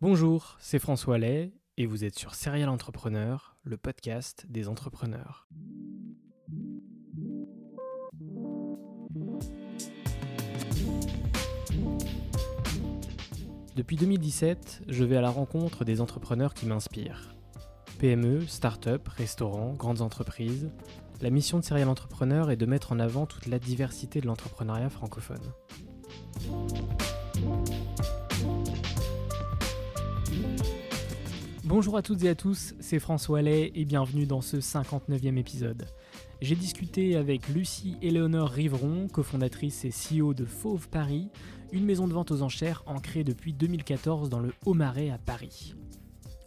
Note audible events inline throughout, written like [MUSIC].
Bonjour, c'est François Lay et vous êtes sur Serial Entrepreneur, le podcast des entrepreneurs. Depuis 2017, je vais à la rencontre des entrepreneurs qui m'inspirent. PME, start-up, restaurants, grandes entreprises. La mission de Serial Entrepreneur est de mettre en avant toute la diversité de l'entrepreneuriat francophone. Bonjour à toutes et à tous, c'est François Lay et bienvenue dans ce 59e épisode. J'ai discuté avec Lucie Éléonore Riveron, cofondatrice et CEO de Fauve Paris, une maison de vente aux enchères ancrée depuis 2014 dans le Haut-Marais à Paris.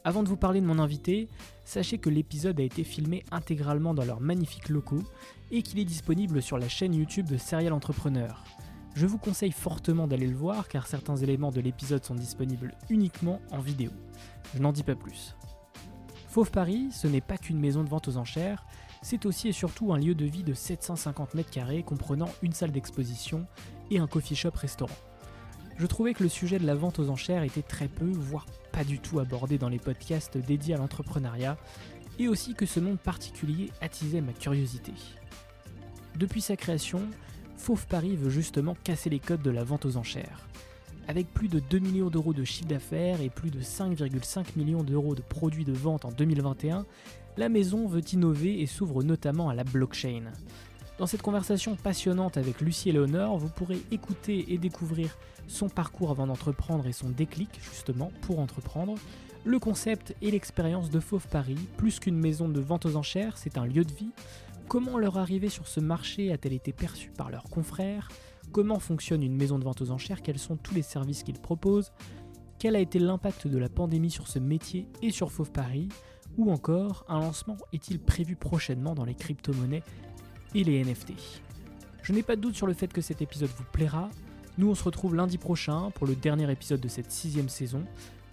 Avant de vous parler de mon invité, sachez que l'épisode a été filmé intégralement dans leurs magnifiques locaux et qu'il est disponible sur la chaîne YouTube de Serial Entrepreneur. Je vous conseille fortement d'aller le voir car certains éléments de l'épisode sont disponibles uniquement en vidéo. Je n'en dis pas plus. Fauve Paris, ce n'est pas qu'une maison de vente aux enchères, c'est aussi et surtout un lieu de vie de 750 mètres carrés comprenant une salle d'exposition et un coffee shop restaurant. Je trouvais que le sujet de la vente aux enchères était très peu, voire pas du tout abordé dans les podcasts dédiés à l'entrepreneuriat, et aussi que ce monde particulier attisait ma curiosité. Depuis sa création, Fauve Paris veut justement casser les codes de la vente aux enchères. Avec plus de 2 millions d'euros de chiffre d'affaires et plus de 5,5 millions d'euros de produits de vente en 2021, la maison veut innover et s'ouvre notamment à la blockchain. Dans cette conversation passionnante avec Lucie Eleonore, vous pourrez écouter et découvrir son parcours avant d'entreprendre et son déclic justement pour entreprendre, le concept et l'expérience de Fauve Paris, plus qu'une maison de vente aux enchères, c'est un lieu de vie, comment leur arrivée sur ce marché a-t-elle été perçue par leurs confrères, comment fonctionne une maison de vente aux enchères, quels sont tous les services qu'ils proposent, quel a été l'impact de la pandémie sur ce métier et sur Fauve Paris, ou encore un lancement est-il prévu prochainement dans les crypto-monnaies et les NFT. Je n'ai pas de doute sur le fait que cet épisode vous plaira. Nous on se retrouve lundi prochain pour le dernier épisode de cette sixième saison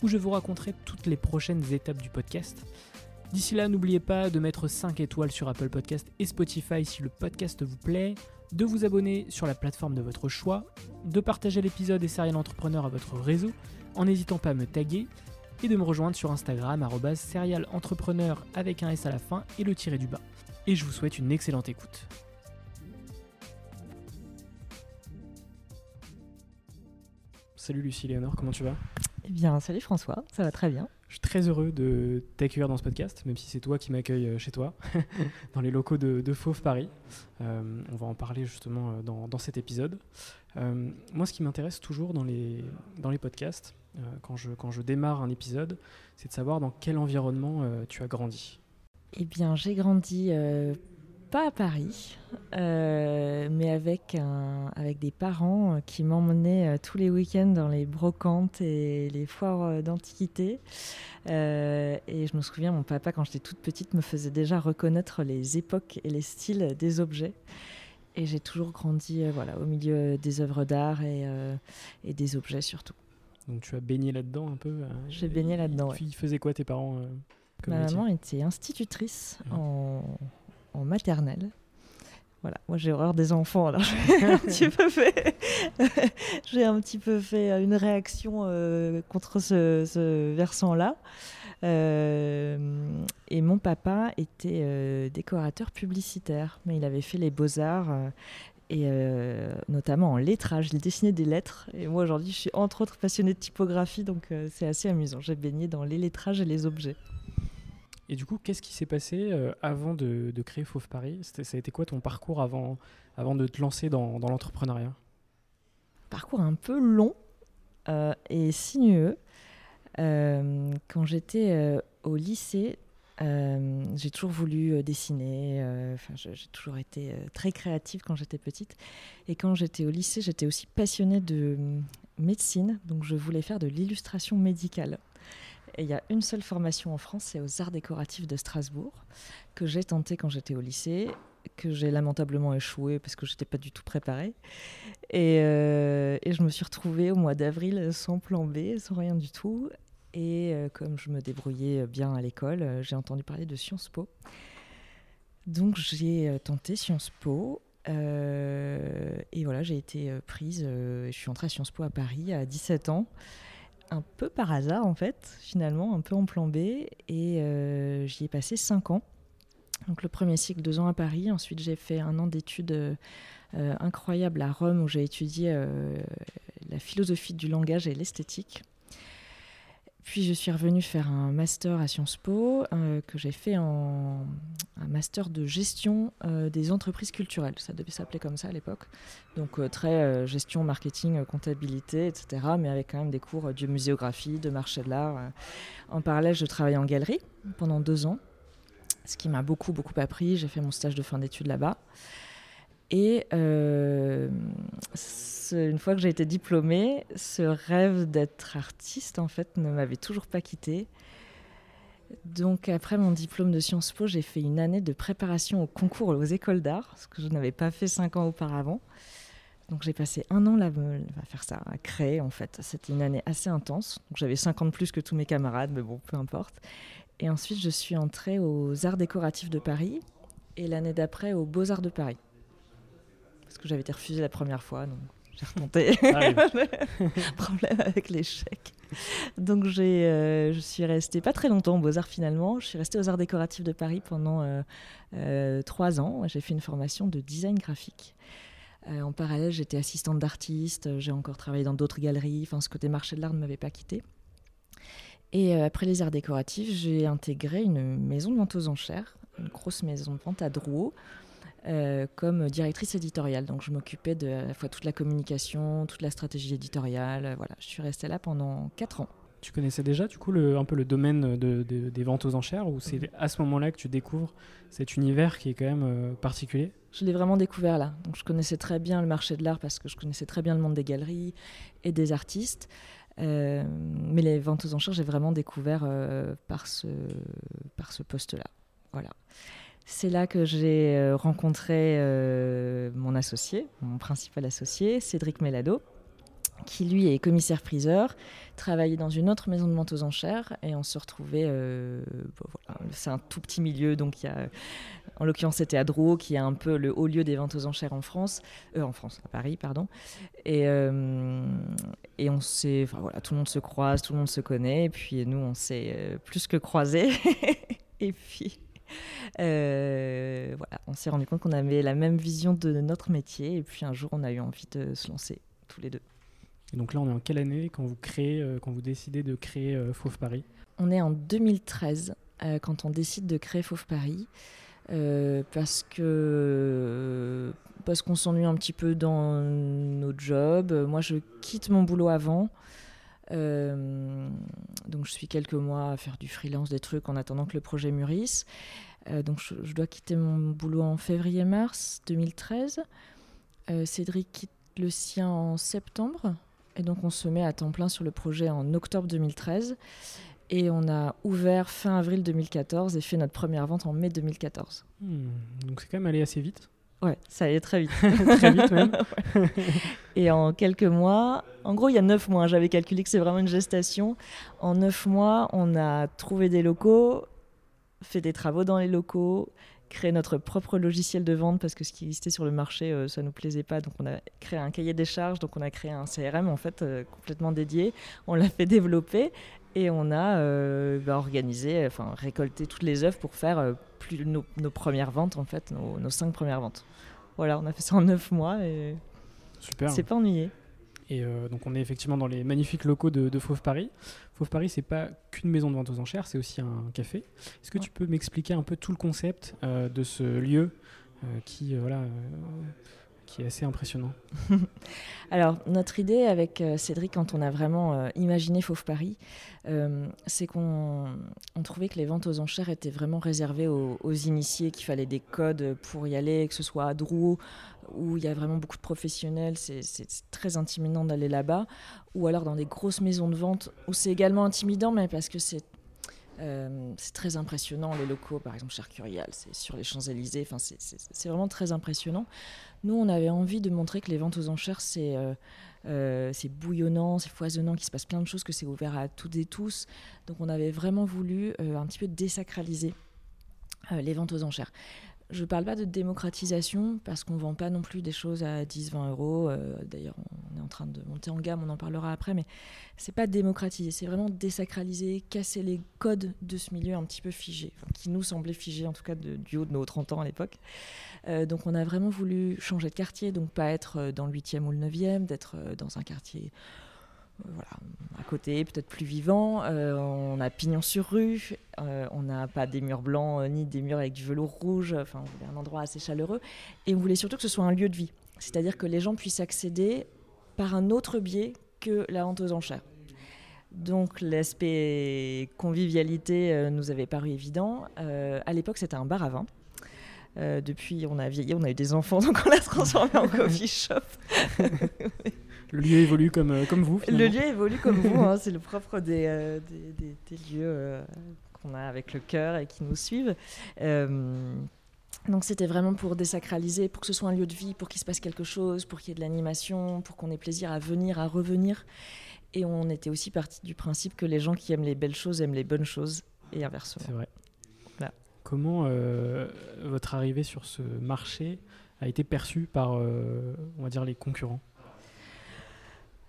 où je vous raconterai toutes les prochaines étapes du podcast. D'ici là, n'oubliez pas de mettre 5 étoiles sur Apple Podcast et Spotify si le podcast vous plaît, de vous abonner sur la plateforme de votre choix, de partager l'épisode et Serial Entrepreneur à votre réseau en n'hésitant pas à me taguer et de me rejoindre sur Instagram serial entrepreneur avec un S à la fin et le tiré du bas. Et je vous souhaite une excellente écoute. Salut Lucie Léonore, comment tu vas? Eh bien, salut François, ça va très bien. Je suis très heureux de t'accueillir dans ce podcast, même si c'est toi qui m'accueille chez toi, [LAUGHS] dans les locaux de, Fauve Paris. Euh, on va en parler justement euh, dans, cet épisode. Euh, moi, ce qui m'intéresse toujours dans les, dans les podcasts, quand, je, quand je démarre un épisode, c'est de savoir dans quel environnement tu as grandi. Eh bien, j'ai grandi pas à Paris, euh, mais avec, un, avec des parents qui m'emmenaient euh, tous les week-ends dans les brocantes et les foires euh, d'antiquité. et je me souviens, mon papa, quand j'étais toute petite, me faisait déjà reconnaître les époques et les styles des objets. Et j'ai toujours grandi voilà, au milieu des œuvres d'art et, et, des objets surtout. Donc tu as baigné là-dedans un peu J'ai baigné là-dedans. Puis ils faisaient quoi tes parents Ma maman était institutrice en maternelle. Voilà, moi j'ai horreur des enfants, alors [LAUGHS] j'ai un petit peu fait, fait une réaction contre ce, versant-là. et mon papa était décorateur publicitaire, mais il avait fait les beaux-arts et euh, notamment en lettrage. Il dessinait des lettres. Et moi, aujourd'hui, je suis entre autres passionnée de typographie, donc euh, c'est assez amusant. J'ai baigné dans les lettrages et les objets. Et du coup, qu'est-ce qui s'est passé euh, avant de, créer Fauve Paris? Ça a été quoi ton parcours avant, avant de te lancer dans, l'entrepreneuriat? Parcours un peu long et sinueux. quand j'étais au lycée, euh, j'ai toujours voulu euh, dessiner. Euh, enfin, j'ai toujours été très créative quand j'étais petite. Et quand j'étais au lycée, j'étais aussi passionnée de médecine. Donc, je voulais faire de l'illustration médicale. Et il y a une seule formation en France, c'est aux Arts décoratifs de Strasbourg, que j'ai tenté quand j'étais au lycée, que j'ai lamentablement échoué parce que je n'étais pas du tout préparée. Et, et, je me suis retrouvée au mois d'avril sans plan B, sans rien du tout. Et euh, comme je me débrouillais bien à l'école, euh, j'ai entendu parler de Sciences Po. Donc j'ai euh, tenté Sciences Po. et voilà, j'ai été prise. je suis entrée à Sciences Po à Paris à 17 ans. Un peu par hasard en fait, finalement, un peu en plan B. Et j'y ai passé 5 ans. Donc le premier cycle, 2 ans à Paris. Ensuite, j'ai fait un an d'études incroyables à Rome où j'ai étudié la philosophie du langage et l'esthétique. Puis je suis revenue faire un master à Sciences Po euh, que j'ai fait en un master de gestion euh, des entreprises culturelles. Ça devait s'appeler comme ça à l'époque. Donc euh, très gestion, marketing, comptabilité, etc. Mais avec quand même des cours de muséographie, de marché de l'art. En parallèle, je travaillais en galerie pendant deux ans, ce qui m'a beaucoup beaucoup appris. J'ai fait mon stage de fin d'études là-bas. Et euh, une fois que j'ai été diplômée, ce rêve d'être artiste, en fait, ne m'avait toujours pas quitté. Donc après mon diplôme de Sciences Po, j'ai fait une année de préparation au concours aux écoles d'art, ce que je n'avais pas fait cinq ans auparavant. Donc j'ai passé un an là, à faire ça, à créer en fait. C'était une année assez intense. J'avais 50 plus que tous mes camarades, mais bon, peu importe. Et ensuite, je suis entrée aux Arts décoratifs de Paris et l'année d'après aux Beaux-Arts de Paris parce que j'avais été refusée la première fois, donc j'ai remonté. Ah [LAUGHS] Problème avec l'échec. Donc j'ai, euh, je suis restée pas très longtemps aux Beaux-Arts finalement. Je suis restée aux Arts décoratifs de Paris pendant euh, euh, trois ans. J'ai fait une formation de design graphique. en parallèle, j'étais assistante d'artiste. J'ai encore travaillé dans d'autres galeries. Enfin, ce côté marché de l'art ne m'avait pas quittée. Et après les arts décoratifs, j'ai intégré une maison de vente aux enchères, une grosse maison de vente à Drouot, euh, comme directrice éditoriale. Donc je m'occupais de à la fois toute la communication, toute la stratégie éditoriale. Euh, voilà, je suis restée là pendant 4 ans. Tu connaissais déjà du coup le, un peu le domaine de, des ventes aux enchères ou c'est à ce moment-là que tu découvres cet univers qui est quand même euh, particulier? Je l'ai vraiment découvert là. Donc je connaissais très bien le marché de l'art parce que je connaissais très bien le monde des galeries et des artistes. mais les ventes aux enchères, j'ai vraiment découvert par ce, par ce poste-là. Voilà. C'est là que j'ai euh, rencontré euh, mon associé, mon principal associé, Cédric Mélado, qui lui est commissaire-priseur, travaillait dans une autre maison de vente aux enchères et on se retrouvait. Euh, c'est un tout petit milieu, donc il y a, en l'occurrence c'était à Drouot, qui est un peu le haut lieu des ventes aux enchères en France, en France, à Paris, pardon. Et, et on s'est, enfin voilà, tout le monde se croise, tout le monde se connaît, et puis nous on s'est plus que croisés. [LAUGHS] et puis [LAUGHS] euh, voilà, on s'est rendu compte qu'on avait la même vision de notre métier et puis un jour on a eu envie de se lancer tous les deux. Et donc là on est en quelle année quand vous créez, euh, quand vous décidez de créer euh, Fauve Paris? On est en 2013 quand on décide de créer Fauve Paris. parce que parce qu'on s'ennuie un petit peu dans nos jobs. Moi, je quitte mon boulot avant. Donc, je suis quelques mois à faire du freelance, des trucs en attendant que le projet mûrisse. Euh, donc je, dois quitter mon boulot en février-mars 2013. Euh, Cédric quitte le sien en septembre. Et donc on se met à temps plein sur le projet en octobre 2013. Et on a ouvert fin avril 2014 et fait notre première vente en mai 2014. Hmm, donc c'est quand même allé assez vite. Ouais, ça allait très vite. [LAUGHS] très vite même. Et en quelques mois, en gros il y a neuf mois, j'avais calculé que c'est vraiment une gestation. En neuf mois, on a trouvé des locaux, fait des travaux dans les locaux créé notre propre logiciel de vente parce que ce qui existait sur le marché, ça ça nous plaisait pas. Donc on a créé un cahier des charges, donc on a créé un CRM en fait complètement dédié. On l'a fait développer et on a bah, organisé, enfin récolté toutes les œuvres pour faire plus nos, premières ventes en fait, nos, nos, cinq premières ventes. Voilà, on a fait ça en neuf mois et Super. c'est pas ennuyé. Et euh, donc on est effectivement dans les magnifiques locaux de, Fauve Paris. Fauve Paris, c'est pas qu'une maison de vente aux enchères, c'est aussi un café. Est-ce que tu peux m'expliquer un peu tout le concept euh, de ce lieu euh, qui, voilà, qui est assez impressionnant [LAUGHS] Alors, notre idée avec Cédric, quand on a vraiment imaginé Fauve Paris, c'est qu'on trouvait que les ventes aux enchères étaient vraiment réservées aux, initiés, qu'il fallait des codes pour y aller, que ce soit à Drouot, où il y a vraiment beaucoup de professionnels, c'est très intimidant d'aller là-bas, ou alors dans des grosses maisons de vente où c'est également intimidant, mais parce que c'est euh, très impressionnant, les locaux, par exemple Curial, c'est sur les Champs-Élysées, c'est vraiment très impressionnant. Nous, on avait envie de montrer que les ventes aux enchères, c'est euh, euh, bouillonnant, c'est foisonnant, qu'il se passe plein de choses, que c'est ouvert à toutes et tous. Donc on avait vraiment voulu un petit peu désacraliser les ventes aux enchères. Je ne parle pas de démocratisation parce qu'on ne vend pas non plus des choses à 10-20 euros. Euh, d'ailleurs, on est en train de monter en gamme, on en parlera après, mais c'est pas démocratiser, c'est vraiment désacraliser, casser les codes de ce milieu un petit peu figé, qui nous semblait figé en tout cas du haut de nos 30 ans à l'époque. Euh, donc on a vraiment voulu changer de quartier, donc pas être euh, dans le 8e ou le 9e, d'être dans un quartier voilà, à côté, peut-être plus vivant. Euh, on a pignon sur rue, euh, on n'a pas des murs blancs euh, ni des murs avec du velours rouge. Enfin, on voulait un endroit assez chaleureux. Et on voulait surtout que ce soit un lieu de vie. C'est-à-dire que les gens puissent accéder par un autre biais que la vente aux enchères. Donc l'aspect convivialité nous avait paru évident. à l'époque, c'était un bar à vin. depuis, on a vieilli, on a eu des enfants, [LAUGHS] donc on l'a transformé en [LAUGHS] coffee shop. [LAUGHS] Le lieu évolue comme, euh, comme vous. Le lieu évolue comme vous, hein, [LAUGHS] c'est le propre des, euh, des, des, lieux euh, qu'on a avec le cœur et qui nous suivent. donc c'était vraiment pour désacraliser, pour que ce soit un lieu de vie, pour qu'il se passe quelque chose, pour qu'il y ait de l'animation, pour qu'on ait plaisir à venir, à revenir. Et on était aussi parti du principe que les gens qui aiment les belles choses aiment les bonnes choses et inversement. C'est vrai. Comment votre arrivée sur ce marché a été perçue par, on va dire, les concurrents?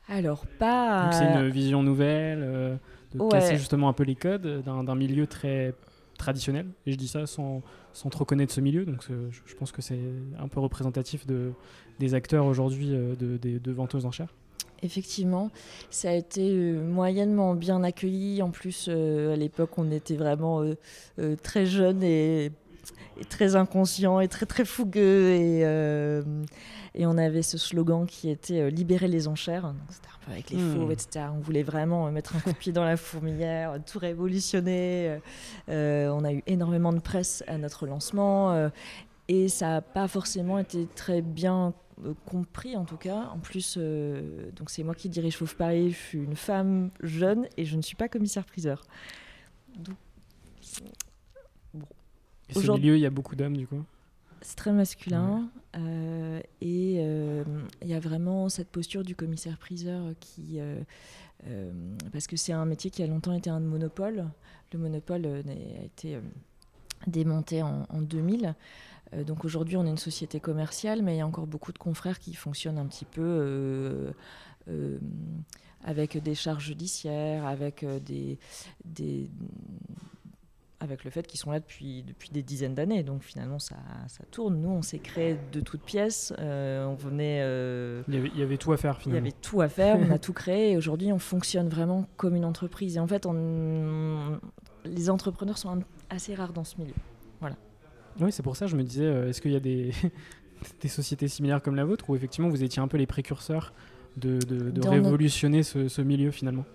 Alors, pas. C'est une vision nouvelle, euh, de casser justement un peu les codes d'un milieu très traditionnel. Et je dis ça sans, sans trop connaître ce milieu, donc je, pense que c'est un peu représentatif de, des acteurs aujourd'hui euh, de, de, de, venteuses enchères. Effectivement, ça a été euh, moyennement bien accueilli. En plus, à l'époque, on était vraiment très jeunes et, très inconscients et très très fougueux. Et, et on avait ce slogan qui était euh, Libérer les enchères. C'était un peu avec les hmm. faux, etc. On voulait vraiment euh, mettre un coup de pied dans la fourmilière, euh, tout révolutionner. on a eu énormément de presse à notre lancement. et ça n'a pas forcément été très bien compris en tout cas. En plus, donc c'est moi qui dirige Fauve Paris, je suis une femme jeune et je ne suis pas commissaire-priseur. Et ce milieu, il y a beaucoup d'hommes du coup c'est très masculin. Euh, et euh, il y a vraiment cette posture du commissaire-priseur qui. Euh, parce que c'est un métier qui a longtemps été un monopole. Le monopole a été démonté en, 2000. donc aujourd'hui, on est une société commerciale, mais il y a encore beaucoup de confrères qui fonctionnent un petit peu. avec des charges judiciaires, avec des, des, avec le fait qu'ils sont là depuis, depuis des dizaines d'années. Donc finalement, ça, ça, tourne. Nous, on s'est créé de toutes pièces. Euh, on venait. Euh, il, y avait, tout à faire finalement. Il y avait tout à faire. on a tout créé. Et aujourd'hui, on fonctionne vraiment comme une entreprise. Et en fait, on, les entrepreneurs sont assez rares dans ce milieu. Voilà. Oui, c'est pour ça que je me disais, euh, est-ce qu'il y a des, [LAUGHS] des sociétés similaires comme la vôtre où effectivement vous étiez un peu les précurseurs de, de, révolutionner ce, ce milieu finalement?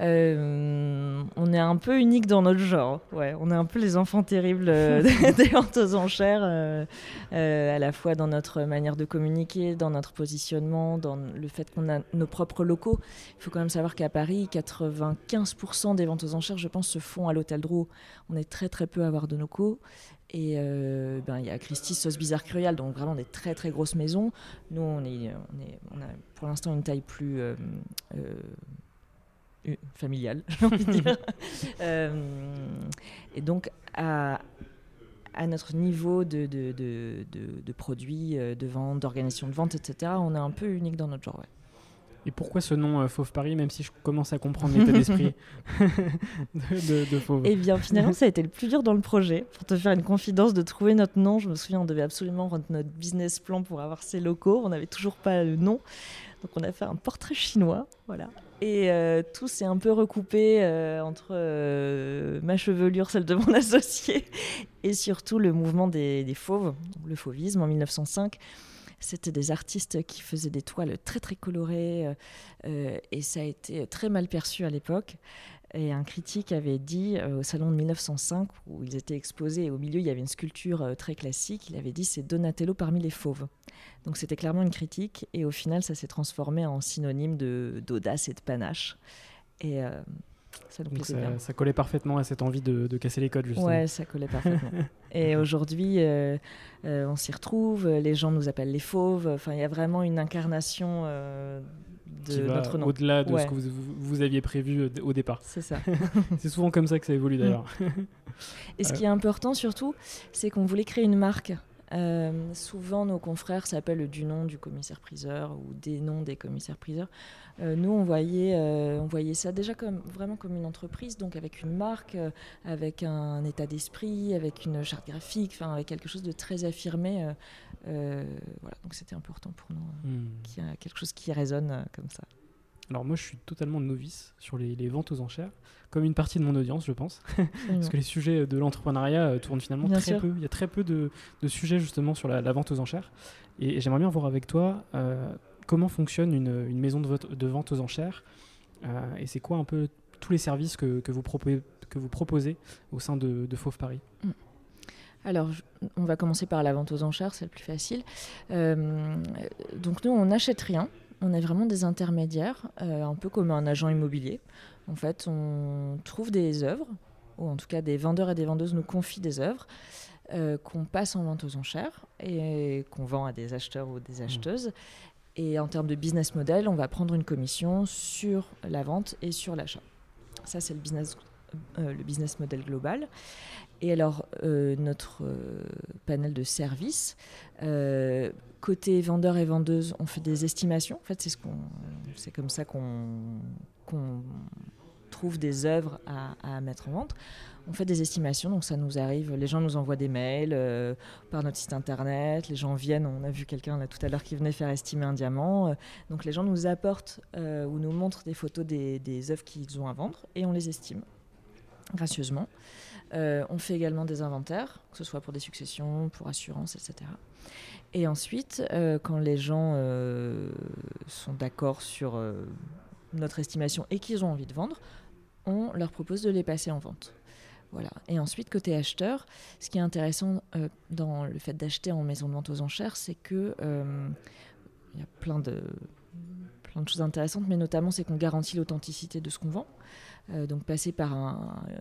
Euh, on est un peu unique dans notre genre. Ouais, on est un peu les enfants terribles euh, [LAUGHS] des ventes aux enchères, euh, à la fois dans notre manière de communiquer, dans notre positionnement, dans le fait qu'on a nos propres locaux. Il faut quand même savoir qu'à Paris, 95% des ventes aux enchères, je pense, se font à l'hôtel Drouot. On est très très peu à avoir de locaux. Et ben, il y a Christie, Sauce Bizarre Curial, donc vraiment des très très grosses maisons. Nous, on, est, a pour l'instant une taille plus familiale, [LAUGHS] j'ai envie de dire. [LAUGHS] Euh, et donc, à, à notre niveau de, de, de, de produits, de vente, d'organisation de vente, etc., on est un peu unique dans notre genre. Et pourquoi ce nom euh, Fauve Paris, même si je commence à comprendre l'état d'esprit [LAUGHS] de, de, Fauve? Eh bien, finalement, ça a été le plus dur dans le projet. Pour te faire une confidence, de trouver notre nom. Je me souviens, on devait absolument rendre notre business plan pour avoir ses locaux. On n'avait toujours pas le nom. Donc, on a fait un portrait chinois. Voilà. Et euh, tout s'est un peu recoupé euh, entre ma chevelure, celle de mon [LAUGHS] associé, et surtout le mouvement des fauves, le fauvisme en 1905 c'était des artistes qui faisaient des toiles très très colorées euh, euh, et ça a été très mal perçu à l'époque. Et un critique avait dit euh, au salon de 1905, où ils étaient exposés, et au milieu il y avait une sculpture très classique, il avait dit c'est Donatello parmi les fauves. Donc c'était clairement une critique, et au final ça s'est transformé en synonyme d'audace et de panache. Et ça, collait parfaitement à cette envie de, casser les codes, justement. Ouais, ça collait parfaitement. [LAUGHS] et aujourd'hui, euh, euh, on s'y retrouve, les gens nous appellent les fauves. Enfin, il y a vraiment une incarnation euh, de notre nom. Au-delà de ce que vous, aviez prévu au départ. C'est ça. [LAUGHS] c'est souvent comme ça que ça évolue d'ailleurs. [LAUGHS] et ce qui est important surtout, c'est qu'on voulait créer une marque. Souvent, nos confrères s'appellent du nom du commissaire-priseur ou des noms des commissaires-priseurs. Euh, nous, on voyait, euh, on voyait ça déjà comme, vraiment comme une entreprise, donc avec une marque, euh, avec un état d'esprit, avec une charte graphique, avec quelque chose de très affirmé. voilà, donc c'était important pour nous hmm. qu'il y ait quelque chose qui résonne comme ça. Alors moi, je suis totalement novice sur les, ventes aux enchères, comme une partie de mon audience, je pense, [LAUGHS] parce que les sujets de l'entrepreneuriat tournent finalement très peu. Il y a très peu de, sujets justement sur la, vente aux enchères, et, j'aimerais bien voir avec toi comment fonctionne une, maison de, vente aux enchères euh, et c'est quoi un peu tous les services que, vous, proposez, que vous proposez au sein de, Fauve Paris? Mm. Alors, on va commencer par la vente aux enchères, c'est le plus facile. Euh, donc nous, on n'achète rien. On est vraiment des intermédiaires, euh, un peu comme un agent immobilier. En fait, on trouve des œuvres, ou en tout cas des vendeurs et des vendeuses nous confient des œuvres. qu'on passe en vente aux enchères et qu'on vend à des acheteurs ou des mm. acheteuses. Et en termes de business model, on va prendre une commission sur la vente et sur l'achat. Ça, c'est le business, euh, le business model global. Et alors, euh, notre euh, panel de services, côté vendeur et vendeuse, on fait des estimations. En fait, c'est comme ça qu'on, trouve des œuvres à, mettre en vente on fait des estimations, donc ça nous arrive. Les gens nous envoient des mails euh, par notre site internet. Les gens viennent. On a vu quelqu'un tout à l'heure qui venait faire estimer un diamant. Euh, donc les gens nous apportent euh, ou nous montrent des photos des œuvres qu'ils ont à vendre et on les estime gracieusement. On fait également des inventaires, que ce soit pour des successions, pour assurance, etc. Et ensuite, quand les gens sont d'accord sur notre estimation et qu'ils ont envie de vendre, on leur propose de les passer en vente. Voilà. Et ensuite, côté acheteur, ce qui est intéressant euh, dans le fait d'acheter en maison de vente aux enchères, c'est que euh, il y a plein de choses intéressantes, mais notamment c'est qu'on garantit l'authenticité de ce qu'on vend. Euh, donc passer par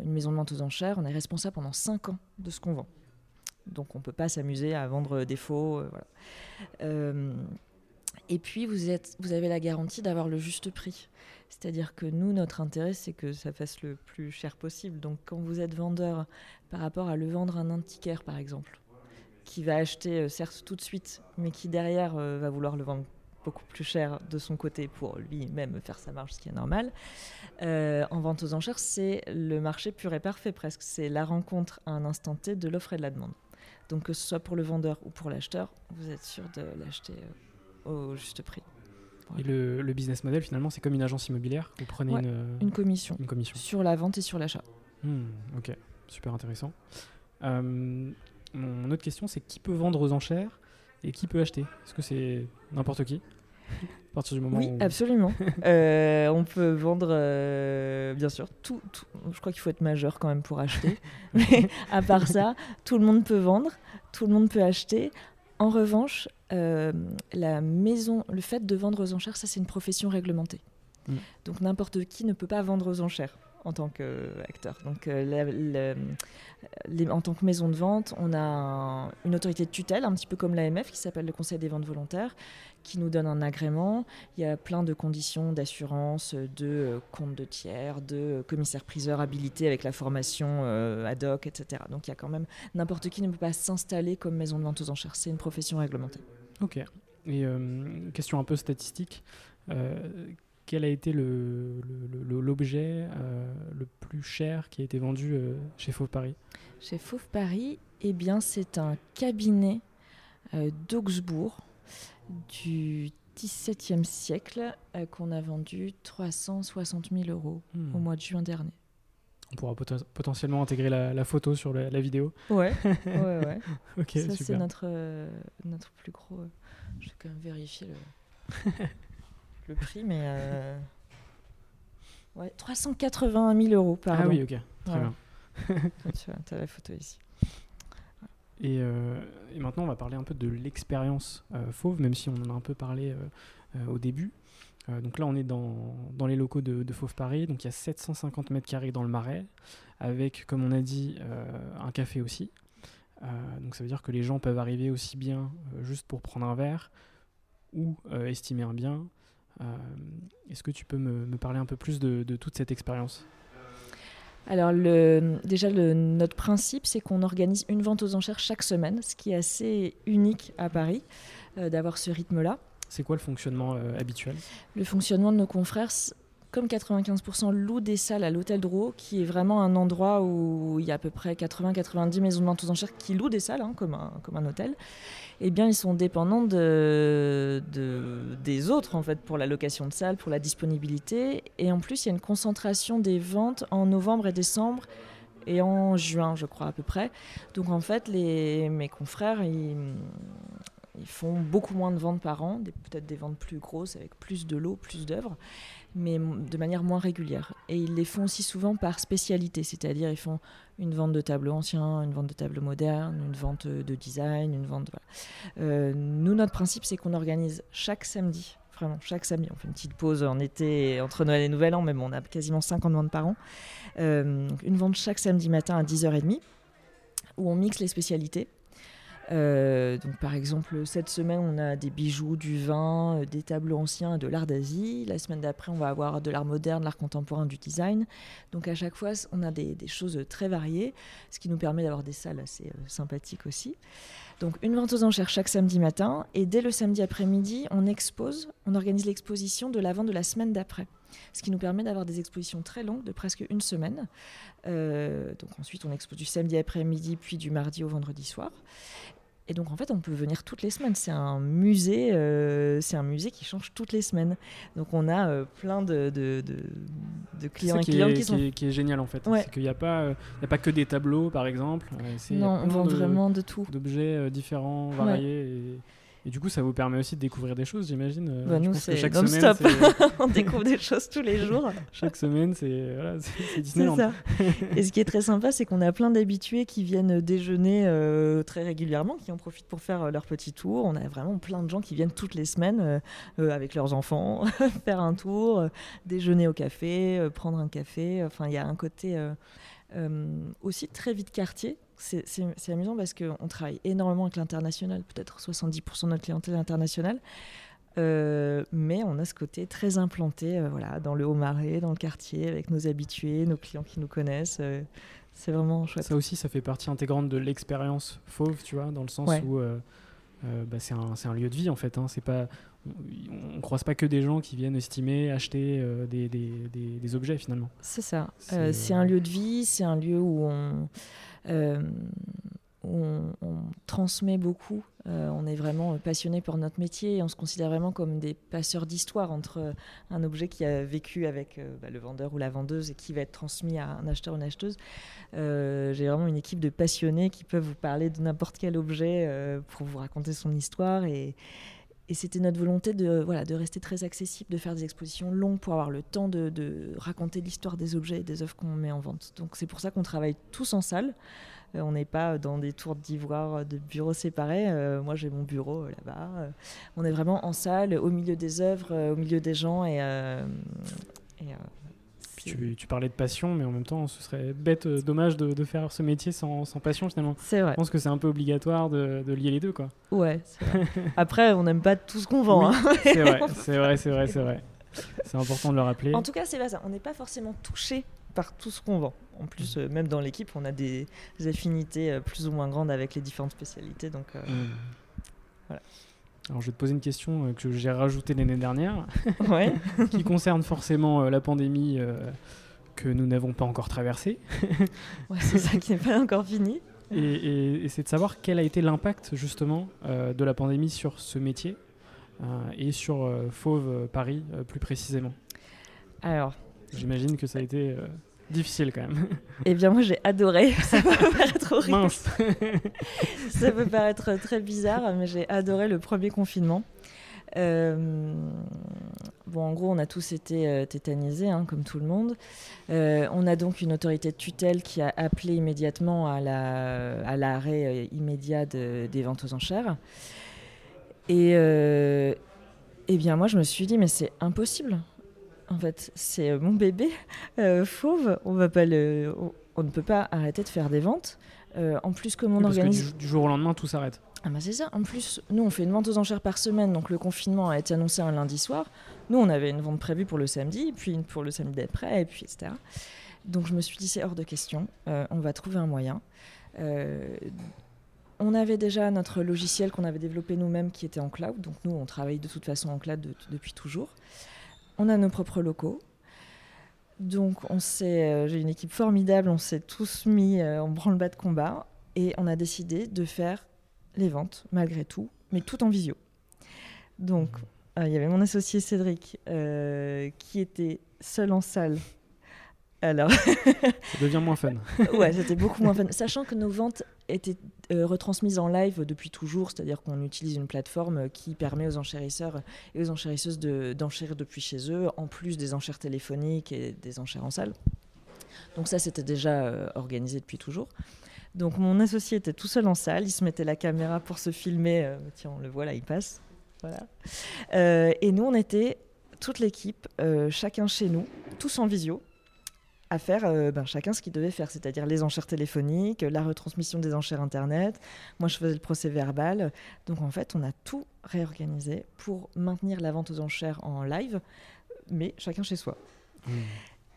une maison de vente aux enchères, on est responsable pendant 5 ans de ce qu'on vend. Donc on ne peut pas s'amuser à vendre des faux. et puis vous, vous avez la garantie d'avoir le juste prix. C'est-à-dire que nous, notre intérêt, c'est que ça fasse le plus cher possible. Donc quand vous êtes vendeur par rapport à le vendre à un antiquaire, par exemple, qui va acheter, euh, certes, tout de suite, mais qui derrière euh, va vouloir le vendre beaucoup plus cher de son côté pour lui-même faire sa marge, ce qui est normal. Euh, en vente aux enchères, c'est le marché pur et parfait presque. C'est la rencontre à un instant T de l'offre et de la demande. Donc que ce soit pour le vendeur ou pour l'acheteur, vous êtes sûr de l'acheter au juste prix. Et le, business model, finalement, c'est comme une agence immobilière? Vous prenez une, commission, une commission sur la vente et sur l'achat. Hmm, ok, super intéressant. Euh, mon autre question, c'est qui peut vendre aux enchères et qui peut acheter? Est-ce que c'est n'importe qui? À partir du moment oui, absolument. [LAUGHS] Euh, on peut vendre, euh, bien sûr, tout, Je crois qu'il faut être majeur quand même pour acheter. [LAUGHS] Mais à part ça, tout le monde peut vendre, tout le monde peut acheter. En revanche, euh, la maison, le fait de vendre aux enchères, ça c'est une profession réglementée. Mm. Donc n'importe qui ne peut pas vendre aux enchères. en tant qu'acteur. Donc, euh, en tant que maison de vente, on a une autorité de tutelle, un petit peu comme l'AMF, qui s'appelle le Conseil des ventes volontaires, qui nous donne un agrément. Il y a plein de conditions d'assurance, de euh, compte de tiers, de commissaire-priseur habilité avec la formation euh, ad hoc, etc. Donc, il y a quand même n'importe qui ne peut pas s'installer comme maison de vente aux enchères. C'est une profession réglementée. Ok. Et question un peu statistique quel a été l'objet le, le, plus cher qui a été vendu euh, chez Fauve Paris? Chez Fauve Paris, eh bien, c'est un cabinet euh, d'Augsbourg du XVIIe siècle euh, qu'on a vendu 360 000 euros hmm. au mois de juin dernier. On pourra potentiellement intégrer la, photo sur la, vidéo. Ouais, [LAUGHS] ouais, ouais. Ça, c'est notre, notre plus gros. Je vais quand même vérifier le. [LAUGHS] le prix, mais. Euh... Ouais, 381 000 euros, pardon. Ah oui, ok, très bien. tu as la photo ici. Et, euh, et, maintenant, on va parler un peu de l'expérience euh, Fauve, même si on en a un peu parlé euh, au début. donc là, on est dans, les locaux de, Fauve Paris. Donc il y a 750 mètres carrés dans le marais, avec, comme on a dit, un café aussi. donc ça veut dire que les gens peuvent arriver aussi bien juste pour prendre un verre ou estimer un bien, est-ce que tu peux me, parler un peu plus de, toute cette expérience? Alors le, déjà, le, notre principe, c'est qu'on organise une vente aux enchères chaque semaine, ce qui est assez unique à Paris, euh, d'avoir ce rythme-là. C'est quoi le fonctionnement euh, habituel? Le fonctionnement de nos confrères, comme 95% louent des salles à l'hôtel Drouot, qui est vraiment un endroit où il y a à peu près 80-90 maisons de vente aux enchères qui louent des salles, hein, comme, un, hôtel, eh bien, ils sont dépendants de, des autres, en fait, pour la location de salles, pour la disponibilité. Et en plus, il y a une concentration des ventes en novembre et décembre et en juin, je crois, à peu près. Donc, en fait, mes confrères, ils, ils font beaucoup moins de ventes par an, peut-être des ventes plus grosses, avec plus de lots, plus d'œuvres mais de manière moins régulière. Et ils les font aussi souvent par spécialité, c'est-à-dire ils font une vente de tableaux anciens, une vente de tableaux modernes, une vente de design, une vente. Euh, nous, notre principe, c'est qu'on organise chaque samedi, vraiment chaque samedi. On fait une petite pause en été entre Noël et Nouvel An, mais bon, on a quasiment 50 ventes par an. Euh, une vente chaque samedi matin à 10h30 où on mixe les spécialités. Euh, donc par exemple, cette semaine, on a des bijoux, du vin, euh, des tableaux anciens, de l'art d'Asie. La semaine d'après, on va avoir de l'art moderne, de l'art contemporain, du design. Donc à chaque fois, on a des, choses très variées, ce qui nous permet d'avoir des salles assez euh, sympathiques aussi. Donc une vente aux enchères chaque samedi matin, et dès le samedi après-midi, on expose, on organise l'exposition de la vente de la semaine d'après ce qui nous permet d'avoir des expositions très longues de presque une semaine. donc ensuite, on expose du samedi après-midi, puis du mardi au vendredi soir. Et donc en fait, on peut venir toutes les semaines. C'est un musée, euh, c'est un musée qui change toutes les semaines. Donc on a euh, plein de, de, de, clients et clientes qui, sont. Qui est, génial en fait. C'est qu'il n'y a pas, euh, il a pas que des tableaux par exemple. non, on vend vraiment de tout. D'objets différents, variés. Et et du coup, ça vous permet aussi de découvrir des choses, j'imagine. Euh, bah nous, c'est non-stop. [LAUGHS] on découvre des choses tous les jours. [LAUGHS] chaque semaine, c'est voilà, Disneyland. Ça. Et ce qui est très sympa, c'est qu'on a plein d'habitués qui viennent déjeuner euh, très régulièrement, qui en profitent pour faire euh, leur petit tour. On a vraiment plein de gens qui viennent toutes les semaines avec leurs enfants, [LAUGHS] faire un tour, déjeuner au café, prendre un café. Enfin, il y a un côté aussi très vite quartier c'est amusant parce qu'on travaille énormément avec l'international, peut-être 70% de notre clientèle internationale. Euh, mais on a ce côté très implanté euh, voilà, dans le Haut-Marais, dans le quartier, avec nos habitués, nos clients qui nous connaissent. Euh, c'est vraiment chouette. Ça aussi, ça fait partie intégrante de l'expérience fauve, tu vois, dans le sens où bah, c'est un, un, lieu de vie en fait. Hein, c'est pas, on ne croise pas que des gens qui viennent estimer, acheter des, des, des, objets finalement. C'est ça. C'est un lieu de vie, c'est un lieu où on euh, on, transmet beaucoup. Euh, on est vraiment passionné pour notre métier et on se considère vraiment comme des passeurs d'histoire entre un objet qui a vécu avec euh, bah, le vendeur ou la vendeuse et qui va être transmis à un acheteur ou une acheteuse. J'ai vraiment une équipe de passionnés qui peuvent vous parler de n'importe quel objet pour vous raconter son histoire et, c'était notre volonté de, voilà, de rester très accessible, de faire des expositions longues pour avoir le temps de, de raconter l'histoire des objets et des œuvres qu'on met en vente. Donc c'est pour ça qu'on travaille tous en salle. Euh, on n'est pas dans des tours d'ivoire euh, de bureaux séparés. Euh, moi, j'ai mon bureau là-bas. on est vraiment en salle, au milieu des œuvres, au milieu des gens. Et, Tu, tu, parlais de passion, mais en même temps, ce serait bête, dommage de, de, faire ce métier sans, sans passion finalement. C'est vrai. Je pense que c'est un peu obligatoire de, de, lier les deux, quoi. Ouais. Vrai. [LAUGHS] Après, on n'aime pas tout ce qu'on vend. Oui, hein. c'est vrai, [LAUGHS] c'est vrai, c'est vrai, c'est vrai. C'est important de le rappeler. En tout cas, c'est pas ça. On n'est pas forcément touché par tout ce qu'on vend. En plus, euh, même dans l'équipe, on a des, affinités euh, plus ou moins grandes avec les différentes spécialités. Donc, euh, Mm. voilà. Alors, je vais te poser une question euh, que j'ai rajoutée l'année dernière, [LAUGHS] ouais. [LAUGHS] qui concerne forcément euh, la pandémie euh, que nous n'avons pas encore traversée. [LAUGHS] Ouais, c'est ça qui n'est pas encore fini. Et, et- et c'est de savoir quel a été l'impact justement de la pandémie sur ce métier et sur Fauve Paris plus précisément. Alors, J'imagine que ça a été euh, difficile quand même. eh bien, moi, j'ai adoré. [LAUGHS] Ça peut paraître horrible. Mince. [LAUGHS] Ça peut paraître très bizarre, mais j'ai adoré le premier confinement. Euh, bon, en gros, on a tous été euh, tétanisés, hein, comme tout le monde. Euh, on a donc une autorité de tutelle qui a appelé immédiatement à la- à l'arrêt immédiat de- des ventes aux enchères. Et eh bien, moi, je me suis dit, mais c'est impossible. En fait, c'est euh, mon bébé [LAUGHS] euh, fauve. On va pas le, on, on ne peut pas arrêter de faire des ventes. Euh, en plus, comme on Parce que organise du, du jour au lendemain, tout s'arrête. ah bah c'est ça. En plus, nous, on fait une vente aux enchères par semaine, donc le confinement a été annoncé un lundi soir. Nous, on avait une vente prévue pour le samedi, puis une pour le samedi d'après, et puis etc. Donc je me suis dit, c'est hors de question. Euh, on va trouver un moyen. Euh, on avait déjà notre logiciel qu'on avait développé nous-mêmes qui était en cloud. Donc nous, on travaille de toute façon en cloud de- depuis toujours. On a nos propres locaux. Donc on s'est, euh, j'ai une équipe formidable, on s'est tous mis euh, en branle-bas de combat et on a décidé de faire les ventes malgré tout, mais tout en visio. Donc euh, il y avait mon associé Cédric euh, qui était seul en salle. Alors Ça devient moins fun. [LAUGHS] ouais, c'était beaucoup moins fun. [LAUGHS] Sachant que nos ventes étaient euh, retransmises en live depuis toujours, c'est-à-dire qu'on utilise une plateforme qui permet aux enchérisseurs et aux enchérisseuses de- d'enchérir depuis chez eux, en plus des enchères téléphoniques et des enchères en salle. Donc ça, c'était déjà euh, organisé depuis toujours. Donc mon associé était tout seul en salle, il se mettait la caméra pour se filmer. euh, tiens, on le voit là, il passe. Voilà. Euh, et nous, on était toute l'équipe, chacun chez nous, tous en visio, à faire euh, ben, chacun ce qu'il devait faire, c'est-à-dire les enchères téléphoniques, la retransmission des enchères Internet. Moi, je faisais le procès verbal. Donc, en fait, on a tout réorganisé pour maintenir la vente aux enchères en live, mais chacun chez soi.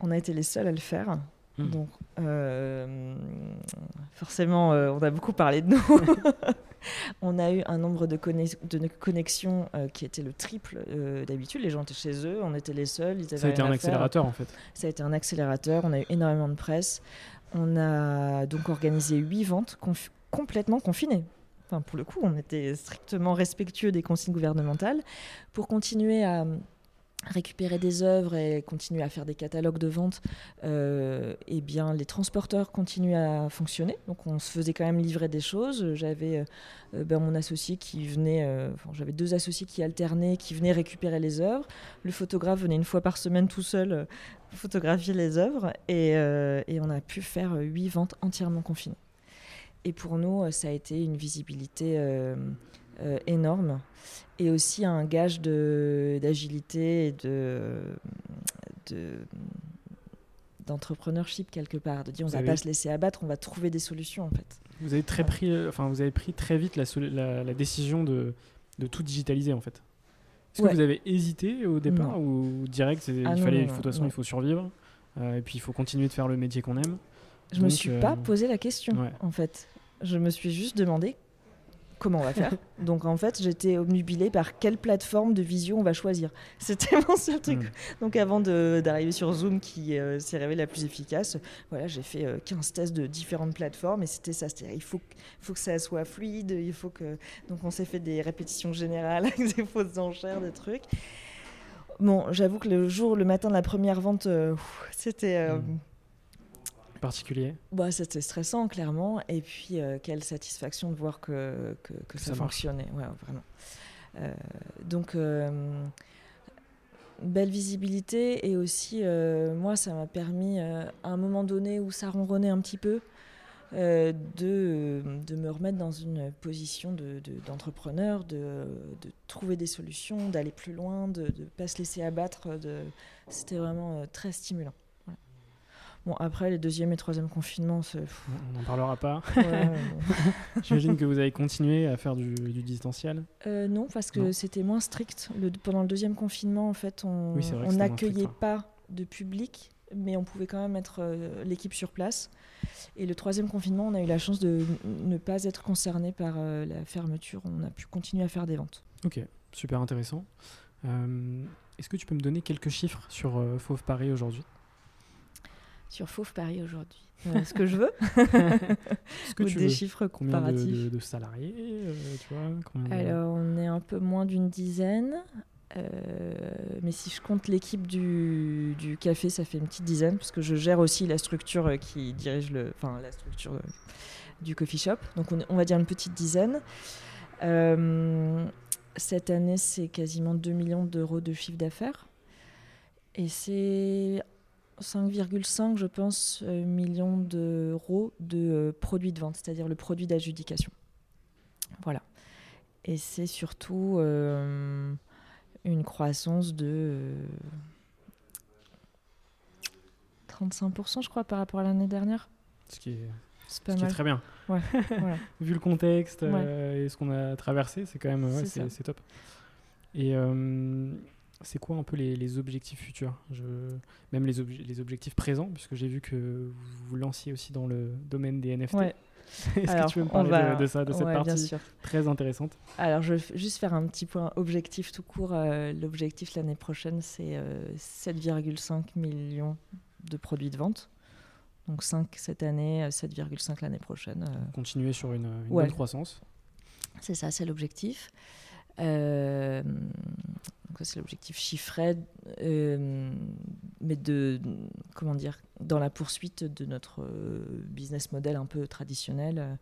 On a été les seuls à le faire. Mm. Donc, euh, forcément, euh, on a beaucoup parlé de nous. [LAUGHS] [LAUGHS] on a eu un nombre de, connex- de connexions euh, qui était le triple euh, d'habitude. Les gens étaient chez eux, on était les seuls. Ils avaient Ça a été un accélérateur en fait. Ça a été un accélérateur. On a eu énormément de presse. On a donc organisé huit ventes conf- complètement confinées. Enfin, pour le coup, on était strictement respectueux des consignes gouvernementales pour continuer à récupérer des œuvres et continuer à faire des catalogues de vente. euh, eh bien, les transporteurs continuent à fonctionner. Donc, on se faisait quand même livrer des choses. J'avais euh, ben, mon associé qui venait, euh, j'avais deux associés qui alternaient, qui venaient récupérer les œuvres. Le photographe venait une fois par semaine tout seul euh, photographier les œuvres et, euh, on a pu faire euh, huit ventes entièrement confinées. Et pour nous, euh, ça a été une visibilité euh, énorme et aussi un gage de- d'agilité et de, de- d'entrepreneurship quelque part, de dire on Vous va avez- pas se laisser abattre, on va trouver des solutions en fait. Vous avez très Ouais. pris, euh, enfin vous avez pris très vite la, la, la décision de, de tout digitaliser en fait. Est-ce Ouais. que vous avez hésité au départ ou direct Ah il non, fallait, non, de toute façon il faut survivre euh, et puis il faut continuer de faire le métier qu'on aime. Je me Donc, suis euh, pas posé la question ouais. en fait. Je me suis juste demandé comment on va faire. [LAUGHS] Donc en fait, j'étais obnubilée par quelle plateforme de visio on va choisir. C'était mon seul truc. Mm. Donc avant d'arriver sur Zoom qui euh, s'est révélé la plus efficace, voilà, j'ai fait euh, 15 tests de différentes plateformes et c'était ça. C'est-à-dire, il faut, que- faut que ça soit fluide, il faut que... Donc on s'est fait des répétitions générales avec des fausses enchères, des trucs. Bon, j'avoue que le jour, le matin de la première vente, euh, c'était... euh, Mm. Particulier. bah, c'était stressant, clairement. Et puis, euh, quelle satisfaction de voir que, que, que Ça fonctionnait. Ouais, vraiment. Euh, donc, euh, belle visibilité. Et aussi, moi, ça m'a permis, à un moment donné où ça ronronnait un petit peu, de, de me remettre dans une position de- de- d'entrepreneur, de, de, trouver des solutions, d'aller plus loin, de ne pas se laisser abattre. C'était vraiment très stimulant. Bon, après, les deuxième et troisième confinements. On n'en parlera pas. [LAUGHS] Ouais. [LAUGHS] J'imagine que vous avez continué à faire du, du distanciel. Euh, non, parce que c'était moins strict. Le- pendant le deuxième confinement, en fait, on Oui, n'accueillait pas de public, mais on pouvait quand même être euh, l'équipe sur place. Et le troisième confinement, on a eu la chance de ne pas être concerné par euh, la fermeture. On a pu continuer à faire des ventes. Ok, super intéressant. Est-ce que tu peux me donner quelques chiffres sur Fauve Paris aujourd'hui? Sur Fauve Paris aujourd'hui. [LAUGHS] Euh, ce que je veux, [LAUGHS] Ce que ou tu des veux. chiffres Combien de, comparatifs. de- de salariés euh, tu vois combien de- Alors, on est un peu moins d'une dizaine. Euh, mais si je compte l'équipe du, du café, ça fait une petite dizaine, parce que je gère aussi la structure qui dirige le, enfin, la structure du coffee shop. Donc, on, on va dire une petite dizaine. Euh, cette année, c'est quasiment 2 millions d'euros de chiffre d'affaires. Et c'est 5,5, je pense, euh, millions d'euros de euh, produits de vente, c'est-à-dire le produit d'adjudication. Voilà. Et c'est surtout euh, une croissance de euh, 35%, je crois, par rapport à l'année dernière. Ce qui est, pas ce qui est mal. très bien. Ouais, [LAUGHS] voilà. Vu le contexte euh, et ce qu'on a traversé, c'est quand même ouais, c'est top. Et euh, c'est quoi un peu les, les objectifs futurs? Je... Même les, obje- les objectifs présents, puisque j'ai vu que vous vous lanciez aussi dans le domaine des NFT. Ouais. [LAUGHS] Est-ce que tu peux me parler va- de, de ça, de cette ouais, partie très intéressante? Alors, je vais juste faire un petit point objectif tout court. Euh, L'objectif l'année prochaine, c'est euh, 7,5 millions de produits de vente. Donc 5 cette année, euh, 7,5 l'année prochaine. euh, Continuer sur une, une Ouais. bonne croissance. C'est ça, c'est l'objectif. Euh, c'est l'objectif chiffré, euh, mais de comment dire, dans la poursuite de notre euh, business model un peu traditionnel, euh,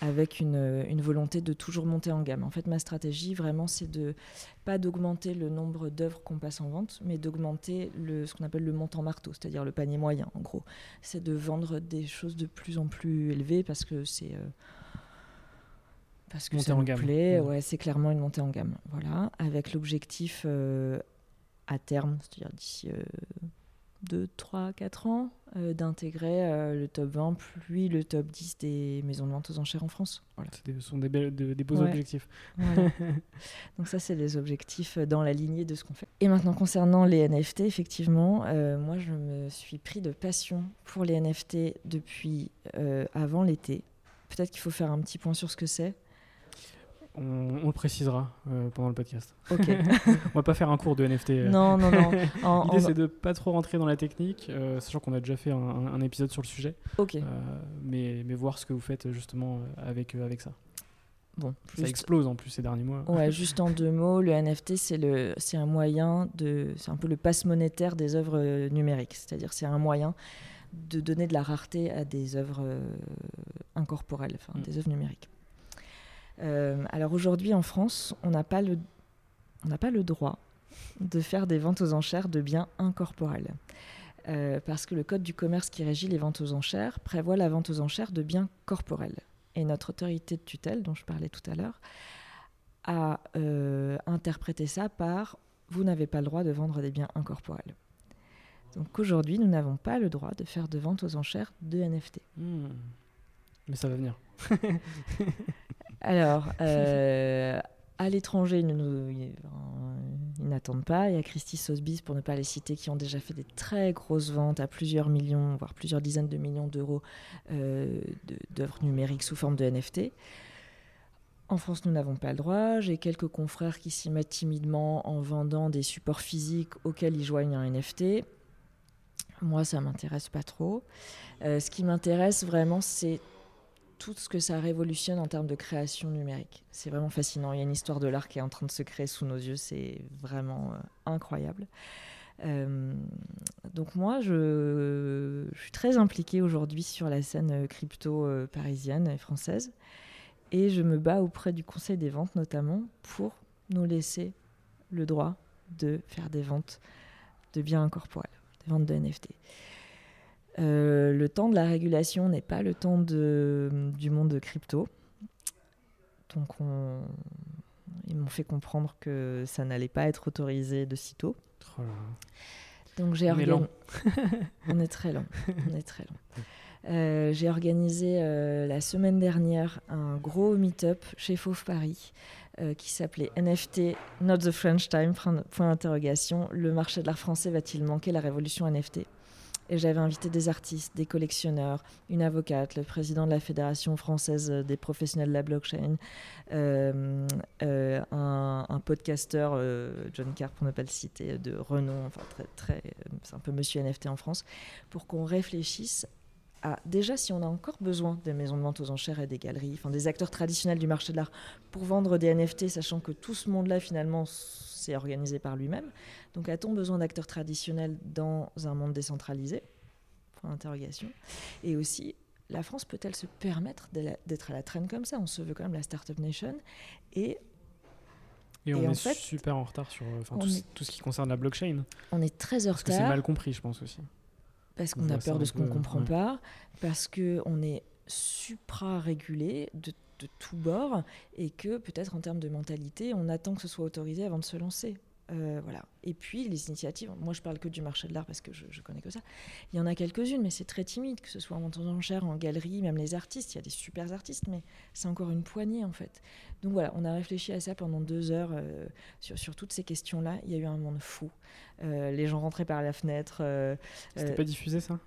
avec une, volonté de toujours monter en gamme. En fait, ma stratégie vraiment, c'est de pas d'augmenter le nombre d'œuvres qu'on passe en vente, mais d'augmenter ce qu'on appelle le montant marteau, c'est-à-dire le panier moyen, en gros. C'est de vendre des choses de plus en plus élevées parce que c'est parce que Montée ça nous gamme. plaît. Ouais. Ouais, c'est clairement une montée en gamme. Voilà, avec l'objectif euh, à terme, c'est-à-dire d'ici 2, 3, 4 ans, euh, d'intégrer euh, le top 20 puis le top 10 des maisons de vente aux enchères en France. Voilà. Ce sont des, belles- de- des beaux Ouais. objectifs. Voilà. [LAUGHS] Donc ça, c'est des objectifs dans la lignée de ce qu'on fait. Et maintenant, concernant les NFT, effectivement, euh, moi, je me suis pris de passion pour les NFT depuis avant l'été. Peut-être qu'il faut faire un petit point sur ce que c'est. On, on le précisera euh, pendant le podcast. Ok. [LAUGHS] On va pas faire un cours de NFT. euh. non, non, non. [LAUGHS] L'idée, c'est de pas trop rentrer dans la technique, euh, sachant qu'on a déjà fait un, épisode sur le sujet, Ok. mais, mais voir ce que vous faites justement avec, avec ça. Bon, Ça juste- explose en plus ces derniers mois. Ouais, [LAUGHS] juste en deux mots, le NFT, c'est le, c'est un moyen de, c'est un peu le passe monétaire des œuvres numériques. C'est-à-dire, c'est un moyen de donner de la rareté à des œuvres incorporelles, enfin Mm. des œuvres numériques. Euh, alors aujourd'hui, en France, on n'a pas le, on pas le droit de faire des ventes aux enchères de biens incorporels. Euh, parce que le code du commerce qui régit les ventes aux enchères prévoit la vente aux enchères de biens corporels. Et notre autorité de tutelle, dont je parlais tout à l'heure, a euh, interprété ça par vous n'avez pas le droit de vendre des biens incorporels. Donc aujourd'hui, nous n'avons pas le droit de faire de vente aux enchères de NFT. Hmm. Mais ça va venir. [LAUGHS] Alors, [LAUGHS] euh, à l'étranger, ils, nous- ils- ils n'attendent pas. Il y a Christie Sotheby's, pour ne pas les citer, qui ont déjà fait des très grosses ventes à plusieurs millions, voire plusieurs dizaines de millions d'euros euh, d'œuvres numériques sous forme de NFT. En France, nous n'avons pas le droit. J'ai quelques confrères qui s'y mettent timidement en vendant des supports physiques auxquels ils joignent un NFT. Moi, ça m'intéresse pas trop. Euh, ce qui m'intéresse vraiment, c'est tout ce que ça révolutionne en termes de création numérique. C'est vraiment fascinant. Il y a une histoire de l'art qui est en train de se créer sous nos yeux. C'est vraiment euh, incroyable. Euh, donc moi, je, suis très impliquée aujourd'hui sur la scène euh, crypto parisienne et française. Et je me bats auprès du Conseil des ventes notamment pour nous laisser le droit de faire des ventes de biens incorporels, des ventes de NFT. Euh, le temps de la régulation n'est pas le temps de, du monde de crypto. Donc on- ils m'ont fait comprendre que ça n'allait pas être autorisé de sitôt. Oh. Donc j'ai On est organ- lent. [LAUGHS] on est très lent. On est très lent. Euh, j'ai organisé euh, la semaine dernière un gros meet-up chez Fauve Paris euh, qui s'appelait NFT Not the French Time point point d'interrogation. Le marché de l'art français va-t-il manquer la révolution NFT Et j'avais invité des artistes, des collectionneurs, une avocate, le président de la Fédération française des professionnels de la blockchain, euh, euh, un, un podcasteur, euh, John Carr pour ne pas le citer, de renom, enfin très, très, c'est un peu monsieur NFT en France, pour qu'on réfléchisse à déjà si on a encore besoin des maisons de vente aux enchères et des galeries, enfin des acteurs traditionnels du marché de l'art pour vendre des NFT, sachant que tout ce monde-là finalement s'est organisé par lui-même. Donc a-t-on besoin d'acteurs traditionnels dans un monde décentralisé? Point d'interrogation. Et aussi, la France peut-elle se permettre d'être à la traîne comme ça? On se veut quand même la Startup Nation. Et Et on en est fait, super en retard sur euh, tout, est- tout ce qui concerne la blockchain. on est très en Parce que c'est retard. mal compris, je pense aussi. Parce On qu'on a peur de ce qu'on ne comprend ouais. pas, parce qu'on est supra-régulé de, de tous bords, et que peut-être en termes de mentalité, on attend que ce soit autorisé avant de se lancer. Euh, voilà. Et puis les initiatives, moi je parle que du marché de l'art parce que je, je connais que ça. Il y en a quelques-unes, mais c'est très timide, que ce soit en vente aux enchères, en galerie, même les artistes. Il y a des super artistes, mais c'est encore une poignée en fait. Donc voilà, on a réfléchi à ça pendant deux heures euh, sur, sur toutes ces questions-là. Il y a eu un monde fou. Euh, les gens rentraient par la fenêtre. C'était pas diffusé ça?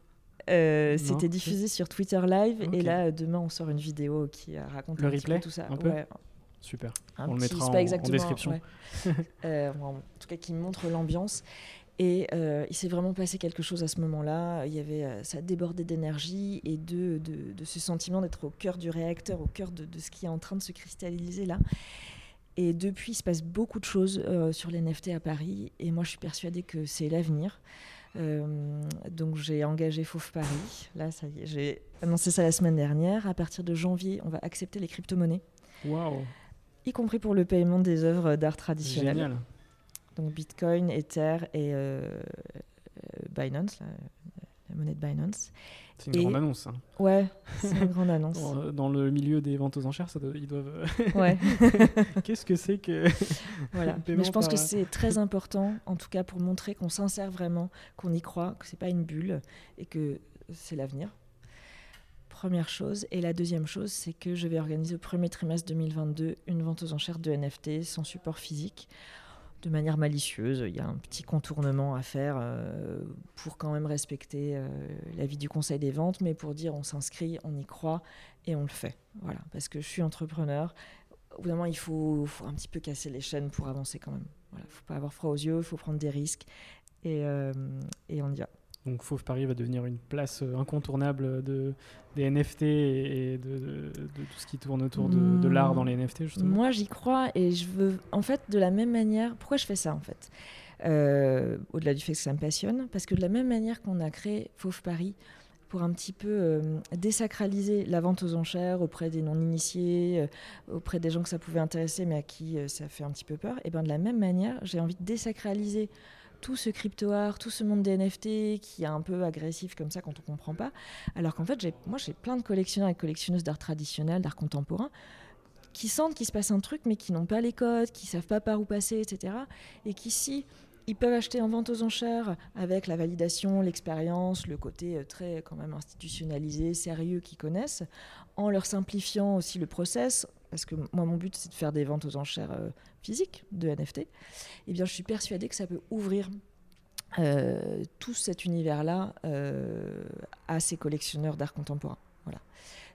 euh, C'était diffusé sur Twitter Live et là demain on sort une vidéo qui raconte Le un petit peu replay, tout ça. un peu? Ouais, Super. un On le mettra en- en description. ouais. [LAUGHS] Euh, en tout cas qui montre l'ambiance. Et euh, il s'est vraiment passé quelque chose à ce moment-là. Il y avait, euh, ça débordait d'énergie et de, de, de ce sentiment d'être au cœur du réacteur, au cœur de, de ce qui est en train de se cristalliser là. Et depuis, il se passe beaucoup de choses euh, sur les NFT à Paris. Et moi, je suis persuadée que c'est l'avenir. Euh, donc, j'ai engagé Fauve Paris. Là, ça y est, j'ai annoncé ça la semaine dernière. À partir de janvier, on va accepter les crypto-monnaies, Waouh, y compris pour le paiement des œuvres d'art traditionnelles. génial. Donc Bitcoin, Ether et euh, euh, Binance, la, la monnaie de Binance. C'est une Et- grande annonce. hein. Ouais, [LAUGHS] c'est une grande annonce. Dans, dans le milieu des ventes aux enchères, ça doit- ils doivent. Ouais, [LAUGHS] Qu'est-ce que c'est que [LAUGHS] voilà. Mais je pense par- que c'est très important, en tout cas pour montrer qu'on s'insère vraiment, qu'on y croit, que c'est pas une bulle et que c'est l'avenir. Première chose. Et la deuxième chose, c'est que je vais organiser au premier trimestre 2022 une vente aux enchères de NFT sans support physique. De manière malicieuse, il y a un petit contournement à faire euh, pour quand même respecter euh, l'avis du conseil des ventes, mais pour dire on s'inscrit, on y croit et on le fait. Voilà, parce que je suis entrepreneur. Au bout d'un moment, il faut, un petit peu casser les chaînes pour avancer quand même. Voilà, faut pas avoir froid aux yeux, il faut prendre des risques et, euh, et on y va. Donc Fauve Paris va devenir une place euh, incontournable de, des NFT et de, de- de tout ce qui tourne autour de, de Hmm. l'art dans les NFT justement. Moi, j'y crois et je veux, en fait, de la même manière. Pourquoi je fais ça, en fait? Euh, Au-delà du fait que ça me passionne, parce que de la même manière qu'on a créé Fauve Paris pour un petit peu euh, désacraliser la vente aux enchères auprès des non-initiés, euh, auprès des gens que ça pouvait intéresser, mais à qui ça fait un petit peu peur, et ben de la même manière, j'ai envie de désacraliser tout ce crypto-art, tout ce monde des NFT qui est un peu agressif comme ça quand on comprend pas. Alors qu'en fait, moi, j'ai plein de collectionneurs et collectionneuses d'art traditionnel, d'art contemporain, qui sentent qu'il se passe un truc, mais qui n'ont pas les codes, qui savent pas par où passer, etc. Et qui, si ils peuvent acheter en vente aux enchères avec la validation, l'expérience, le côté euh, très quand même institutionnalisé, sérieux qu'ils connaissent, en leur simplifiant aussi le process, parce que moi mon but c'est de faire des ventes aux enchères euh, physiques de NFT, eh bien je suis persuadée que ça peut ouvrir euh, tout cet univers-là euh, à ces collectionneurs d'art contemporain. Voilà.